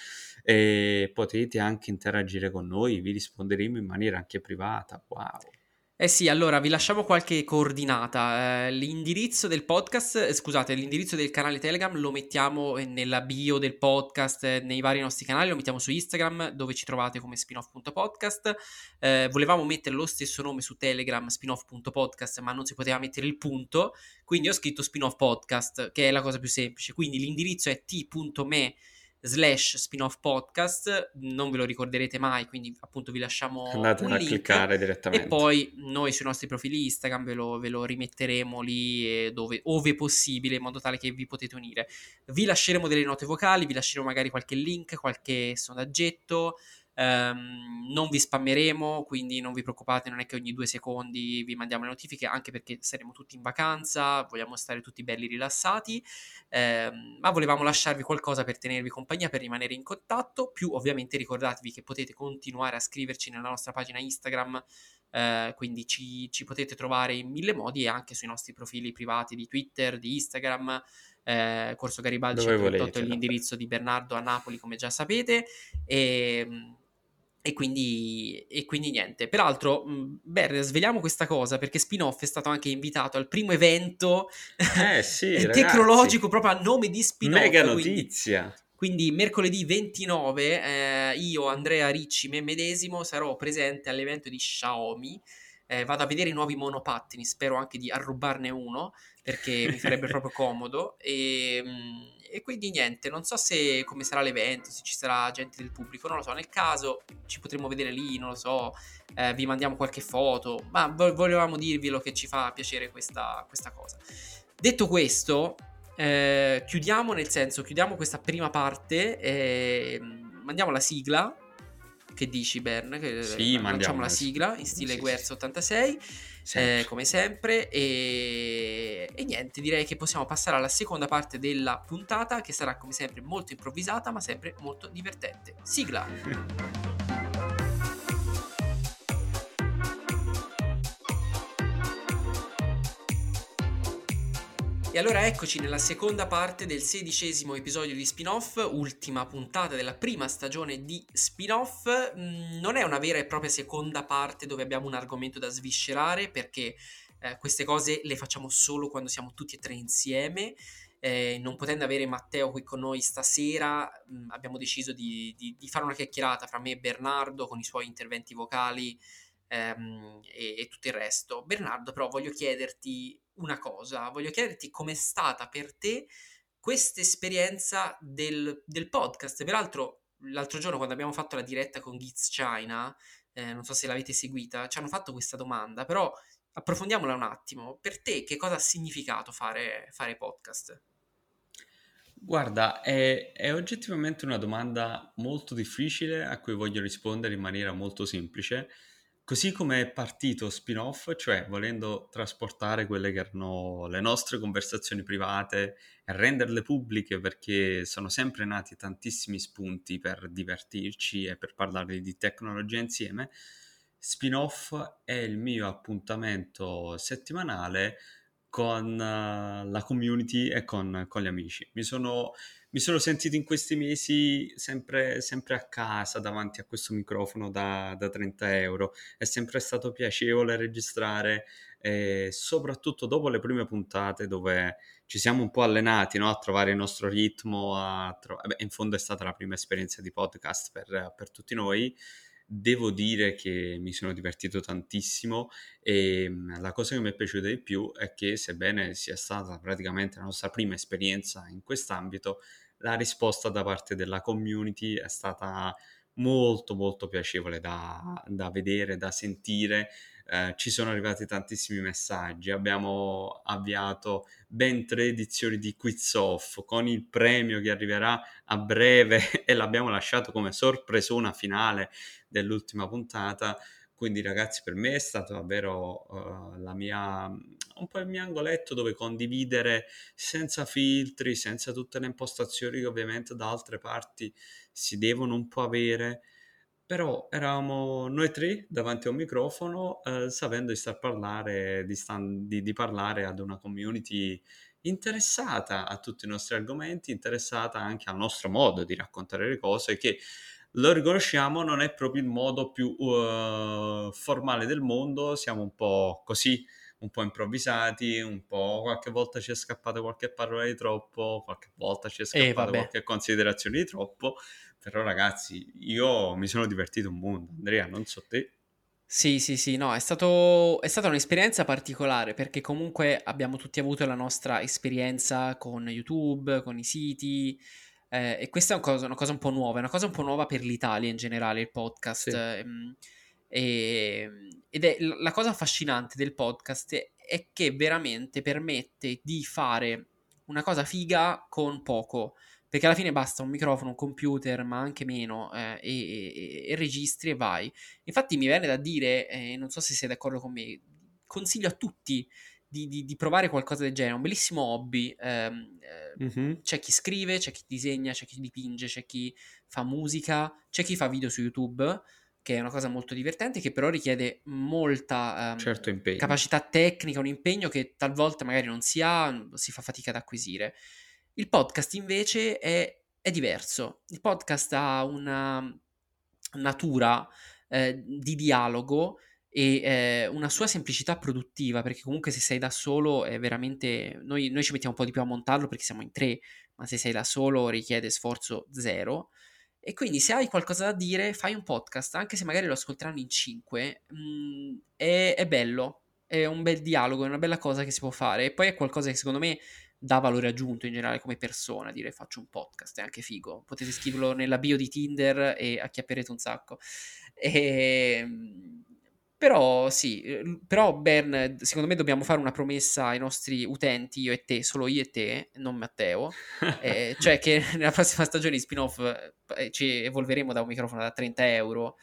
e potete anche interagire con noi vi risponderemo in maniera anche privata. Wow eh sì, allora vi lasciamo qualche coordinata. Eh, l'indirizzo del podcast, eh, scusate, l'indirizzo del canale Telegram lo mettiamo nella bio del podcast, eh, nei vari nostri canali, lo mettiamo su Instagram dove ci trovate come spinoff.podcast. Eh, volevamo mettere lo stesso nome su Telegram, spinoff.podcast, ma non si poteva mettere il punto, quindi ho scritto spinoff podcast, che è la cosa più semplice. Quindi l'indirizzo è t.me slash spin-off podcast, non ve lo ricorderete mai, quindi appunto vi lasciamo Andate un a link cliccare direttamente. E poi noi sui nostri profili Instagram ve lo, ve lo rimetteremo lì dove, ove possibile, in modo tale che vi potete unire. Vi lasceremo delle note vocali, vi lasceremo magari qualche link, qualche sondaggetto, Um, non vi spammeremo, quindi non vi preoccupate, non è che ogni due secondi vi mandiamo le notifiche, anche perché saremo tutti in vacanza, vogliamo stare tutti belli rilassati, um, ma volevamo lasciarvi qualcosa per tenervi compagnia, per rimanere in contatto, più ovviamente ricordatevi che potete continuare a scriverci nella nostra pagina Instagram, uh, quindi ci, ci, potete trovare in mille modi e anche sui nostri profili privati di Twitter, di Instagram. Eh, Corso Garibaldi 128 è l'indirizzo di Bernardo a Napoli, come già sapete. E, ehm, e quindi, e quindi, niente. Peraltro, beh, sveliamo questa cosa perché Spinoff è stato anche invitato al primo evento eh, sì, tecnologico proprio a nome di Spinoff. Mega notizia. Quindi, quindi mercoledì 29 eh, io, Andrea Ricci, me medesimo, sarò presente all'evento di Xiaomi. Eh, vado a vedere i nuovi monopattini, spero anche di arrubarne uno perché mi farebbe proprio comodo. E, e quindi niente, non so se come sarà l'evento, se ci sarà gente del pubblico, non lo so. Nel caso ci potremo vedere lì, non lo so, eh, vi mandiamo qualche foto, ma volevamo dirvelo che ci fa piacere questa, questa cosa. Detto questo, eh, chiudiamo nel senso, chiudiamo questa prima parte, e mandiamo la sigla. Che dici, Bern? Che sì, lanciamo la sigla in stile sì, Guerza 86 eh, come sempre. E... e niente, direi che possiamo passare alla seconda parte della puntata, che sarà come sempre molto improvvisata, ma sempre molto divertente. Sigla! E allora eccoci nella seconda parte del sedicesimo episodio di spin-off, ultima puntata della prima stagione di spin-off. Mm, non è una vera e propria seconda parte dove abbiamo un argomento da sviscerare perché eh, queste cose le facciamo solo quando siamo tutti e tre insieme. Eh, non potendo avere Matteo qui con noi stasera, mh, mm, abbiamo deciso di, di, di, fare una chiacchierata fra me e Bernardo con i suoi interventi vocali ehm, e, e tutto il resto. Bernardo, però, voglio chiederti una cosa, voglio chiederti com'è stata per te questa esperienza del, del, podcast. Peraltro, l'altro giorno quando abbiamo fatto la diretta con Giz China, eh, non so se l'avete seguita, ci hanno fatto questa domanda, però approfondiamola un attimo. Per te che cosa ha significato fare, fare podcast? Guarda, è, è oggettivamente una domanda molto difficile a cui voglio rispondere in maniera molto semplice così come è partito spin-off, cioè volendo trasportare quelle che erano le nostre conversazioni private e renderle pubbliche perché sono sempre nati tantissimi spunti per divertirci e per parlare di tecnologia insieme, spin-off è il mio appuntamento settimanale con uh, la community e con, con gli amici. Mi sono mi sono sentito in questi mesi sempre, sempre a casa davanti a questo microfono da, da 30 euro. È sempre stato piacevole registrare, eh, soprattutto dopo le prime puntate dove ci siamo un po' allenati no? a trovare il nostro ritmo. Tro- Beh, in fondo è stata la prima esperienza di podcast per, per tutti noi devo dire che mi sono divertito tantissimo e mm, la cosa che mi è piaciuta di più è che sebbene sia stata praticamente la nostra prima esperienza in quest'ambito, la risposta da parte della community è stata molto molto piacevole da, da vedere, da sentire. Eh, ci sono arrivati tantissimi messaggi, abbiamo avviato ben tre edizioni di Quiz Off con il premio che arriverà a breve e l'abbiamo lasciato come sorpresona finale dell'ultima puntata. Quindi ragazzi per me è stato davvero uh, mia, un po' il mio angoletto dove condividere senza filtri, senza tutte le impostazioni che ovviamente da altre parti si devono un po' avere. Però eravamo noi tre davanti a un microfono eh, sapendo di star parlare, di, stand, di, di parlare ad una community interessata a tutti i nostri argomenti, interessata anche al nostro modo di raccontare le cose che lo riconosciamo, non è proprio il modo più uh, formale del mondo, siamo un po' così, un po' improvvisati, un po' qualche volta ci è scappata qualche parola di troppo, qualche volta ci è scappata eh, qualche considerazione di troppo, però ragazzi, io mi sono divertito un mondo, Andrea, non so te. Sì, sì, sì, no, è, stato, è stata un'esperienza particolare perché comunque abbiamo tutti avuto la nostra esperienza con YouTube, con i siti, eh, e questa è una cosa, una cosa, un po' nuova, è una cosa un po' nuova per l'Italia in generale, il podcast. Sì. Ehm, e, ed è la cosa affascinante del podcast è che veramente permette di fare una cosa figa con poco. Perché alla fine basta un microfono, un computer, ma anche meno, eh, e, e, e, registri e vai. Infatti mi viene da dire, eh, non so se sei d'accordo con me, consiglio a tutti di, di, di, provare qualcosa del genere, un bellissimo hobby. Eh, mm-hmm. C'è chi scrive, c'è chi disegna, c'è chi dipinge, c'è chi fa musica, c'è chi fa video su YouTube, che è una cosa molto divertente, che però richiede molta um, certo capacità tecnica, un impegno che talvolta magari non si ha, si fa fatica ad acquisire. Il podcast invece è, è diverso. Il podcast ha una natura eh, di dialogo e eh, una sua semplicità produttiva, perché comunque se sei da solo è veramente... Noi, noi, ci mettiamo un po' di più a montarlo perché siamo in tre, ma se sei da solo richiede sforzo zero. E quindi se hai qualcosa da dire, fai un podcast, anche se magari lo ascolteranno in cinque, mh, mm, è, è bello, è un bel dialogo, è una bella cosa che si può fare. E poi è qualcosa che secondo me dà valore aggiunto in generale come persona, dire faccio un podcast, è anche figo. Potete scriverlo nella bio di Tinder e acchiapperete un sacco. E ehm, però sì, ehm, però Ben, secondo me dobbiamo fare una promessa ai nostri utenti, io e te, solo io e te, non Matteo, eh, cioè che nella prossima stagione di spin-off eh, ci evolveremo da un microfono da 30 euro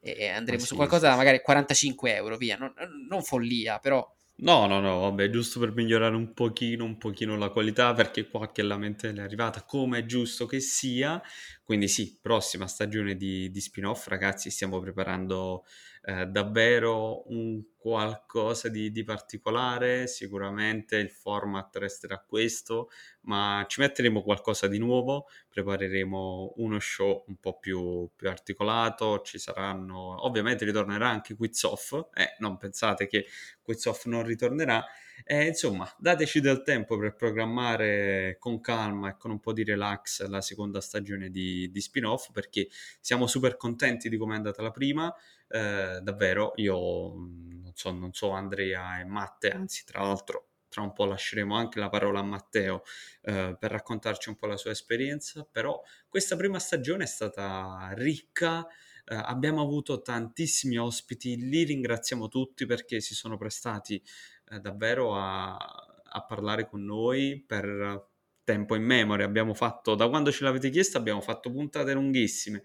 e andremo ah, su qualcosa sì, magari 45 euro, via, non, non follia, però... No, no, no, vabbè, giusto per migliorare un pochino, un pochino la qualità, perché qualche lamentela è arrivata, come è giusto che sia. Quindi sì, prossima stagione di, di spin-off, ragazzi, stiamo preparando eh, davvero un qualcosa di, di, particolare, sicuramente il format resterà questo, ma ci metteremo qualcosa di nuovo, prepareremo uno show un po' più, più articolato, ci saranno, ovviamente ritornerà anche Quiz Off, eh, non pensate che Quiz Off non ritornerà, eh, insomma, dateci del tempo per programmare con calma e con un po' di relax la seconda stagione di, di spin-off perché siamo super contenti di come è andata la prima. Eh, davvero, io non so, non so Andrea e Matte, anzi tra l'altro tra un po' lasceremo anche la parola a Matteo eh, per raccontarci un po' la sua esperienza, però questa prima stagione è stata ricca, eh, abbiamo avuto tantissimi ospiti, li ringraziamo tutti perché si sono prestati eh, davvero a, a parlare con noi per tempo in memoria. Abbiamo fatto, da quando ce l'avete chiesto, abbiamo fatto puntate lunghissime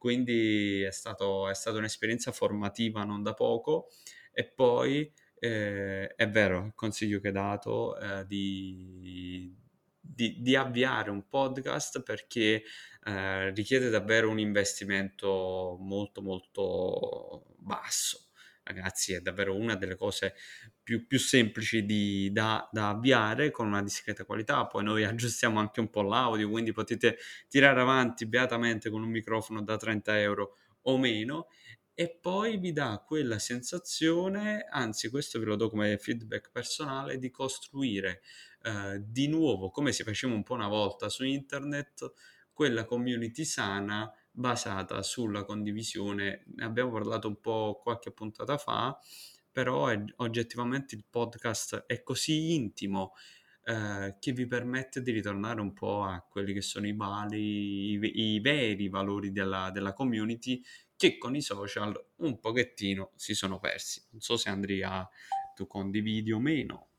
quindi è, stato, è stata un'esperienza formativa non da poco. E poi eh, è vero, il consiglio che hai dato eh, di, di, di, avviare un podcast perché eh, richiede davvero un investimento molto molto basso ragazzi, è davvero una delle cose più, più semplici di, da, da, avviare con una discreta qualità. Poi noi aggiustiamo anche un po' l'audio, quindi potete tirare avanti beatamente con un microfono da 30 euro o meno. E poi vi dà quella sensazione, anzi questo ve lo do come feedback personale, di costruire eh, di nuovo, come si faceva un po' una volta su internet, quella community sana basata sulla condivisione. Ne abbiamo parlato un po' qualche puntata fa, però è, oggettivamente il podcast è così intimo eh, che vi permette di ritornare un po' a quelli che sono i, vali, i, i veri valori della, della community che con i social un pochettino si sono persi. Non so se Andrea tu condividi o meno.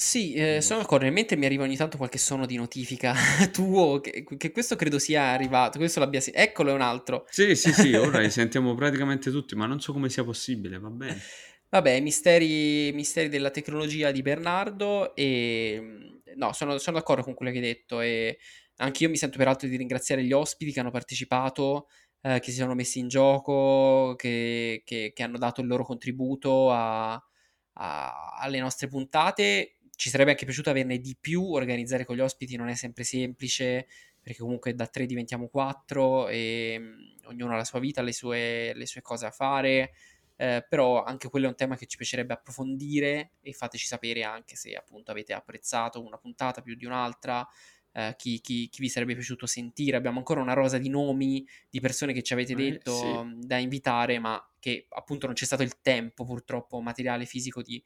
Sì, eh, sono d'accordo. In mente mi arriva ogni tanto qualche suono di notifica tuo, che, che questo credo sia arrivato. Questo l'abbia sentito. Eccolo, è un altro. Sì, sì, sì, ora li sentiamo praticamente tutti, ma non so come sia possibile, va bene. Vabbè, misteri, misteri della tecnologia di Bernardo e... No, sono, sono d'accordo con quello che hai detto e anch'io mi sento peraltro di ringraziare gli ospiti che hanno partecipato, eh, che si sono messi in gioco, che, che, che hanno dato il loro contributo a, a, alle nostre puntate ci sarebbe anche piaciuto averne di più, organizzare con gli ospiti non è sempre semplice, perché comunque da tre diventiamo quattro e um, ognuno ha la sua vita, le sue, le sue cose da fare, eh, però anche quello è un tema che ci piacerebbe approfondire e fateci sapere anche se appunto avete apprezzato una puntata più di un'altra, eh, chi, chi, chi, vi sarebbe piaciuto sentire. Abbiamo ancora una rosa di nomi di persone che ci avete eh, detto sì. da invitare, ma che appunto non c'è stato il tempo purtroppo materiale fisico di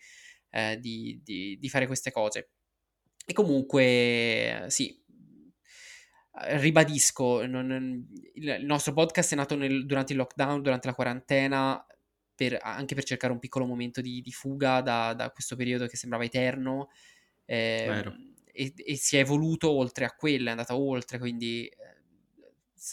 eh, di, di, di, fare queste cose. E comunque, sì, ribadisco, non, il, nostro podcast è nato nel, durante il lockdown, durante la quarantena, per, anche per cercare un piccolo momento di, di fuga da, da, questo periodo che sembrava eterno. Eh, e, e, si è evoluto oltre a quello, è andata oltre, quindi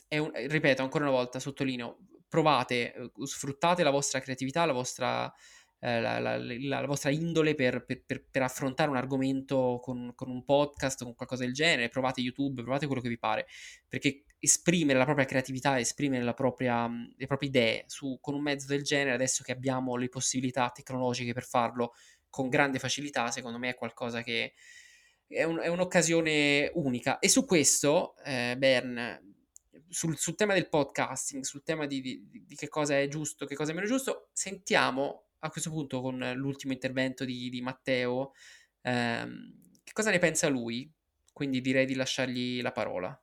eh, un, ripeto ancora una volta, sottolineo, provate, eh, sfruttate la vostra creatività, la vostra eh, la, la, la, vostra indole per, per, per, affrontare un argomento con, con un podcast, con qualcosa del genere, provate YouTube, provate quello che vi pare, perché esprimere la propria creatività, esprimere propria, le proprie idee su, con un mezzo del genere, adesso che abbiamo le possibilità tecnologiche per farlo con grande facilità, secondo me è qualcosa che è, un, è un'occasione unica. E su questo, eh, Bern, sul, sul, tema del podcasting, sul tema di, di, di, che cosa è giusto, che cosa è meno giusto, sentiamo a questo punto con l'ultimo intervento di, di Matteo, ehm, che cosa ne pensa lui? Quindi direi di lasciargli la parola.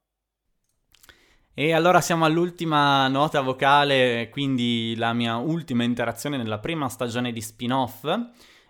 E allora siamo all'ultima nota vocale, quindi la mia ultima interazione nella prima stagione di spin-off.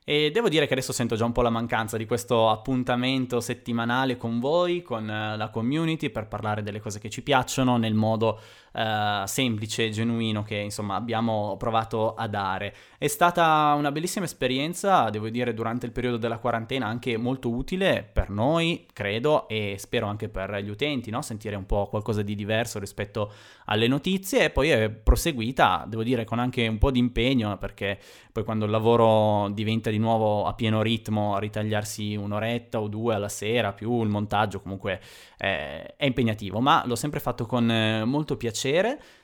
E devo dire che adesso sento già un po' la mancanza di questo appuntamento settimanale con voi, con la community, per parlare delle cose che ci piacciono nel modo uh, semplice genuino che insomma abbiamo provato a dare. È stata una bellissima esperienza, devo dire, durante il periodo della quarantena, anche molto utile per noi, credo, e spero anche per gli utenti, no? sentire un po' qualcosa di diverso rispetto alle notizie e poi è proseguita, devo dire, con anche un po' di impegno, perché poi quando il lavoro diventa di nuovo a pieno ritmo, ritagliarsi un'oretta o due alla sera, più il montaggio, comunque eh, è impegnativo, ma l'ho sempre fatto con eh, molto piacere.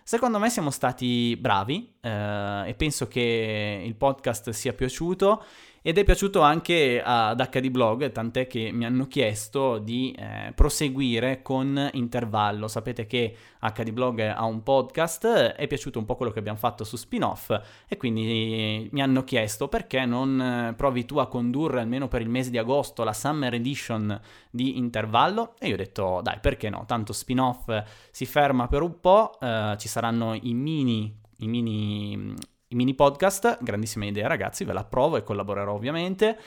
Secondo me siamo stati bravi eh, e penso che il podcast sia piaciuto ed è piaciuto anche ad HD Blog, tant'è che mi hanno chiesto di eh, proseguire con intervallo. Sapete che HD Blog ha un podcast, è piaciuto un po' quello che abbiamo fatto su spin-off e quindi mi hanno chiesto perché non eh, provi tu a condurre almeno per il mese di agosto la Summer Edition di intervallo e io ho detto dai perché no, tanto spin-off si ferma per un po', eh, ci saranno i mini i mini i mini podcast, grandissima idea ragazzi, ve la provo e collaborerò ovviamente.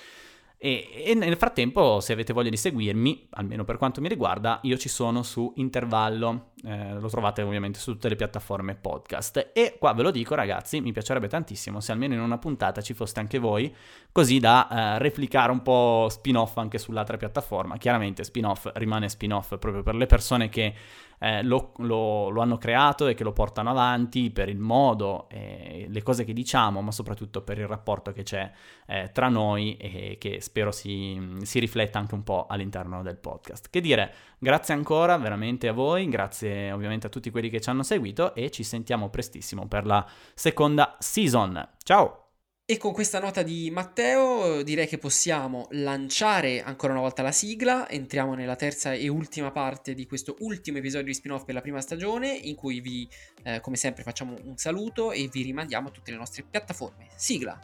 E, e, nel frattempo, se avete voglia di seguirmi, almeno per quanto mi riguarda, io ci sono su Intervallo, eh, lo trovate ovviamente su tutte le piattaforme podcast. E qua ve lo dico ragazzi, mi piacerebbe tantissimo se almeno in una puntata ci foste anche voi, così da eh, replicare un po' spin-off anche sull'altra piattaforma. Chiaramente spin-off rimane spin-off proprio per le persone che eh, lo, lo, lo, hanno creato e che lo portano avanti per il modo e le cose che diciamo, ma soprattutto per il rapporto che c'è eh, tra noi e che spero si, si rifletta anche un po' all'interno del podcast. Che dire, grazie ancora veramente a voi, grazie ovviamente a tutti quelli che ci hanno seguito e ci sentiamo prestissimo per la seconda season. Ciao! E con questa nota di Matteo direi che possiamo lanciare ancora una volta la sigla, entriamo nella terza e ultima parte di questo ultimo episodio di spin-off per la prima stagione in cui vi, eh, come sempre, facciamo un saluto e vi rimandiamo a tutte le nostre piattaforme. Sigla!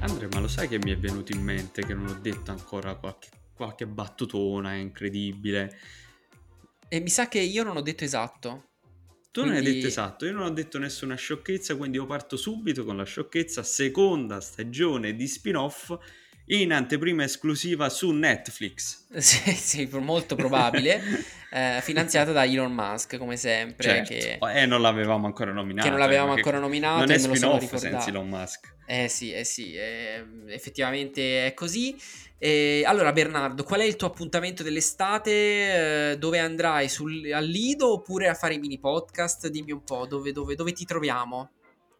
Andrea, ma lo sai che mi è venuto in mente che non ho detto ancora qualche, qualche battutona incredibile? E mi sa che io non ho detto esatto. Tu quindi... non hai detto esatto, io non ho detto nessuna sciocchezza, quindi io parto subito con la sciocchezza, seconda stagione di spin-off in anteprima esclusiva su Netflix. sì, sì, molto probabile, eh, finanziata da Elon Musk, come sempre. Certo. Che... Eh, non l'avevamo ancora nominato. Che non l'avevamo ancora nominato. Non è spin-off senza Elon Musk. Eh sì, eh sì, eh, effettivamente è così. E allora Bernardo, qual è il tuo appuntamento dell'estate? Eh, dove andrai? Sul, al Lido oppure a fare i mini podcast? Dimmi un po', dove, dove, dove ti troviamo?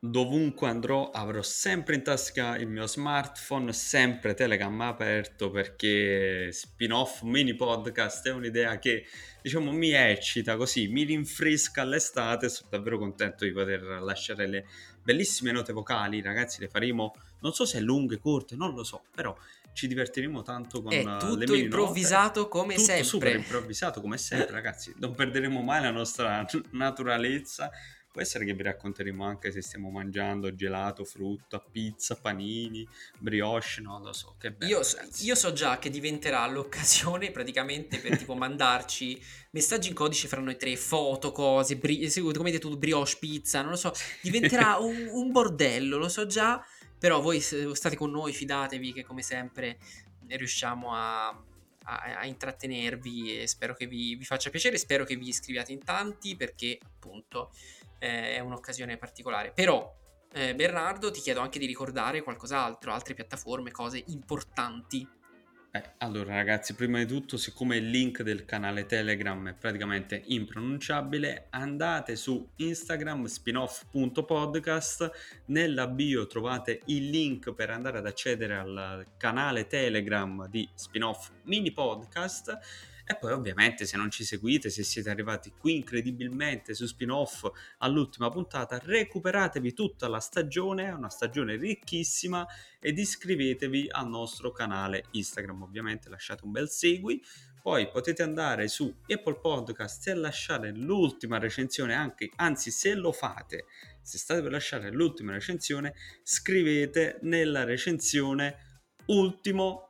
Dovunque andrò avrò sempre in tasca il mio smartphone, sempre Telegram aperto perché spin-off mini podcast è un'idea che diciamo mi eccita così, mi rinfresca all'estate, sono davvero contento di poter lasciare le bellissime note vocali, ragazzi le faremo non so se lunghe, corte, non lo so, però ci divertiremo tanto con è tutto improvvisato note. come tutto sempre. super improvvisato come sempre, ragazzi. Non perderemo mai la nostra naturalezza. Può essere che vi racconteremo anche se stiamo mangiando gelato, frutta, pizza, panini, brioche, non lo so. Che bello, io, so, io so già che diventerà l'occasione praticamente per tipo mandarci messaggi in codice fra noi tre, foto, cose, bri- come hai detto tu, brioche, pizza, non lo so. Diventerà un, un bordello, lo so già però voi state con noi, fidatevi che come sempre riusciamo a, a, a intrattenervi e spero che vi, vi, faccia piacere, spero che vi iscriviate in tanti perché appunto eh, è un'occasione particolare. Però eh, Bernardo ti chiedo anche di ricordare qualcos'altro, altre piattaforme, cose importanti eh, allora ragazzi, prima di tutto, siccome il link del canale Telegram è praticamente impronunciabile, andate su Instagram spinoff.podcast, nella bio trovate il link per andare ad accedere al canale Telegram di Spinoff Mini Podcast e poi ovviamente se non ci seguite, se siete arrivati qui incredibilmente su spin-off all'ultima puntata, recuperatevi tutta la stagione, è una stagione ricchissima ed iscrivetevi al nostro canale Instagram, ovviamente lasciate un bel segui. Poi potete andare su Apple Podcast e lasciare l'ultima recensione, anche, anzi se lo fate, se state per lasciare l'ultima recensione, scrivete nella recensione ultimo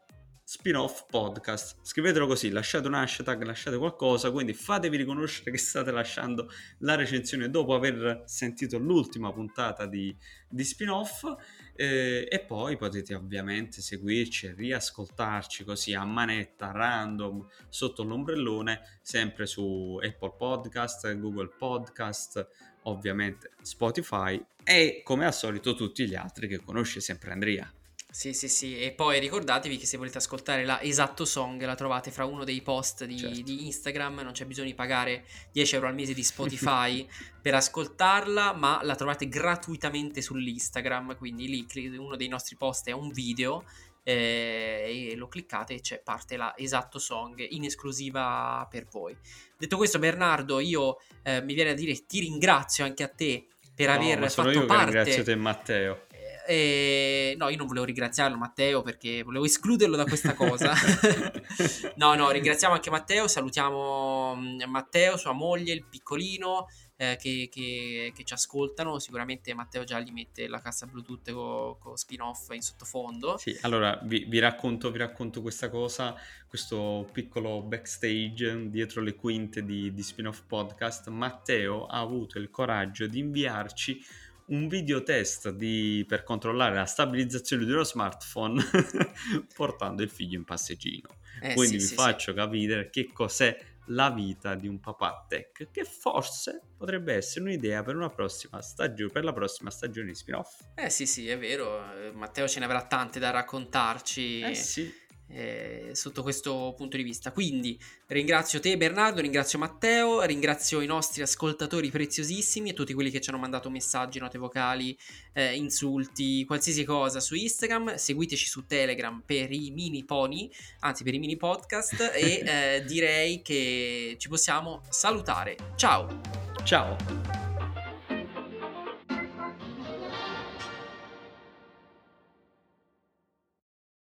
spin-off podcast. Scrivetelo così, lasciate un hashtag, lasciate qualcosa, quindi fatevi riconoscere che state lasciando la recensione dopo aver sentito l'ultima puntata di, di spin-off eh, e poi potete ovviamente seguirci e riascoltarci così a manetta, random, sotto l'ombrellone, sempre su Apple Podcast, Google Podcast, ovviamente Spotify e come al solito tutti gli altri che conosce sempre Andrea. Sì, sì, sì, e poi ricordatevi che se volete ascoltare la Esatto Song la trovate fra uno dei post di, certo. di Instagram, non c'è bisogno di pagare 10 euro al mese di Spotify per ascoltarla, ma la trovate gratuitamente sull'Instagram, quindi lì uno dei nostri post è un video eh, e lo cliccate e c'è parte la Esatto Song in esclusiva per voi. Detto questo Bernardo, io eh, mi viene a dire ti ringrazio anche a te per no, aver fatto parte... Ringrazio te Matteo e... No, io non volevo ringraziarlo Matteo perché volevo escluderlo da questa cosa. no, no, ringraziamo anche Matteo, salutiamo mm, Matteo, sua moglie, il piccolino eh, che, che, che, ci ascoltano. Sicuramente Matteo già gli mette la cassa Bluetooth con co spin-off in sottofondo. Sì, allora vi, vi, racconto, vi racconto questa cosa, questo piccolo backstage dietro le quinte di, di spin-off podcast. Matteo ha avuto il coraggio di inviarci un video test di, per controllare la stabilizzazione di uno smartphone portando il figlio in passeggino. Eh, Quindi sì, vi sì, faccio sì. capire che cos'è la vita di un papà tech, che forse potrebbe essere un'idea per una prossima stagione, per la prossima stagione di spin-off. Eh sì, sì, è vero. Matteo ce ne avrà tante da raccontarci. Eh sì eh, sotto questo punto di vista. Quindi ringrazio te Bernardo, ringrazio Matteo, ringrazio i nostri ascoltatori preziosissimi e tutti quelli che ci hanno mandato messaggi, note vocali, eh, insulti, qualsiasi cosa su Instagram. Seguiteci su Telegram per i mini pony, anzi per i mini podcast e eh, direi che ci possiamo salutare. Ciao! Ciao!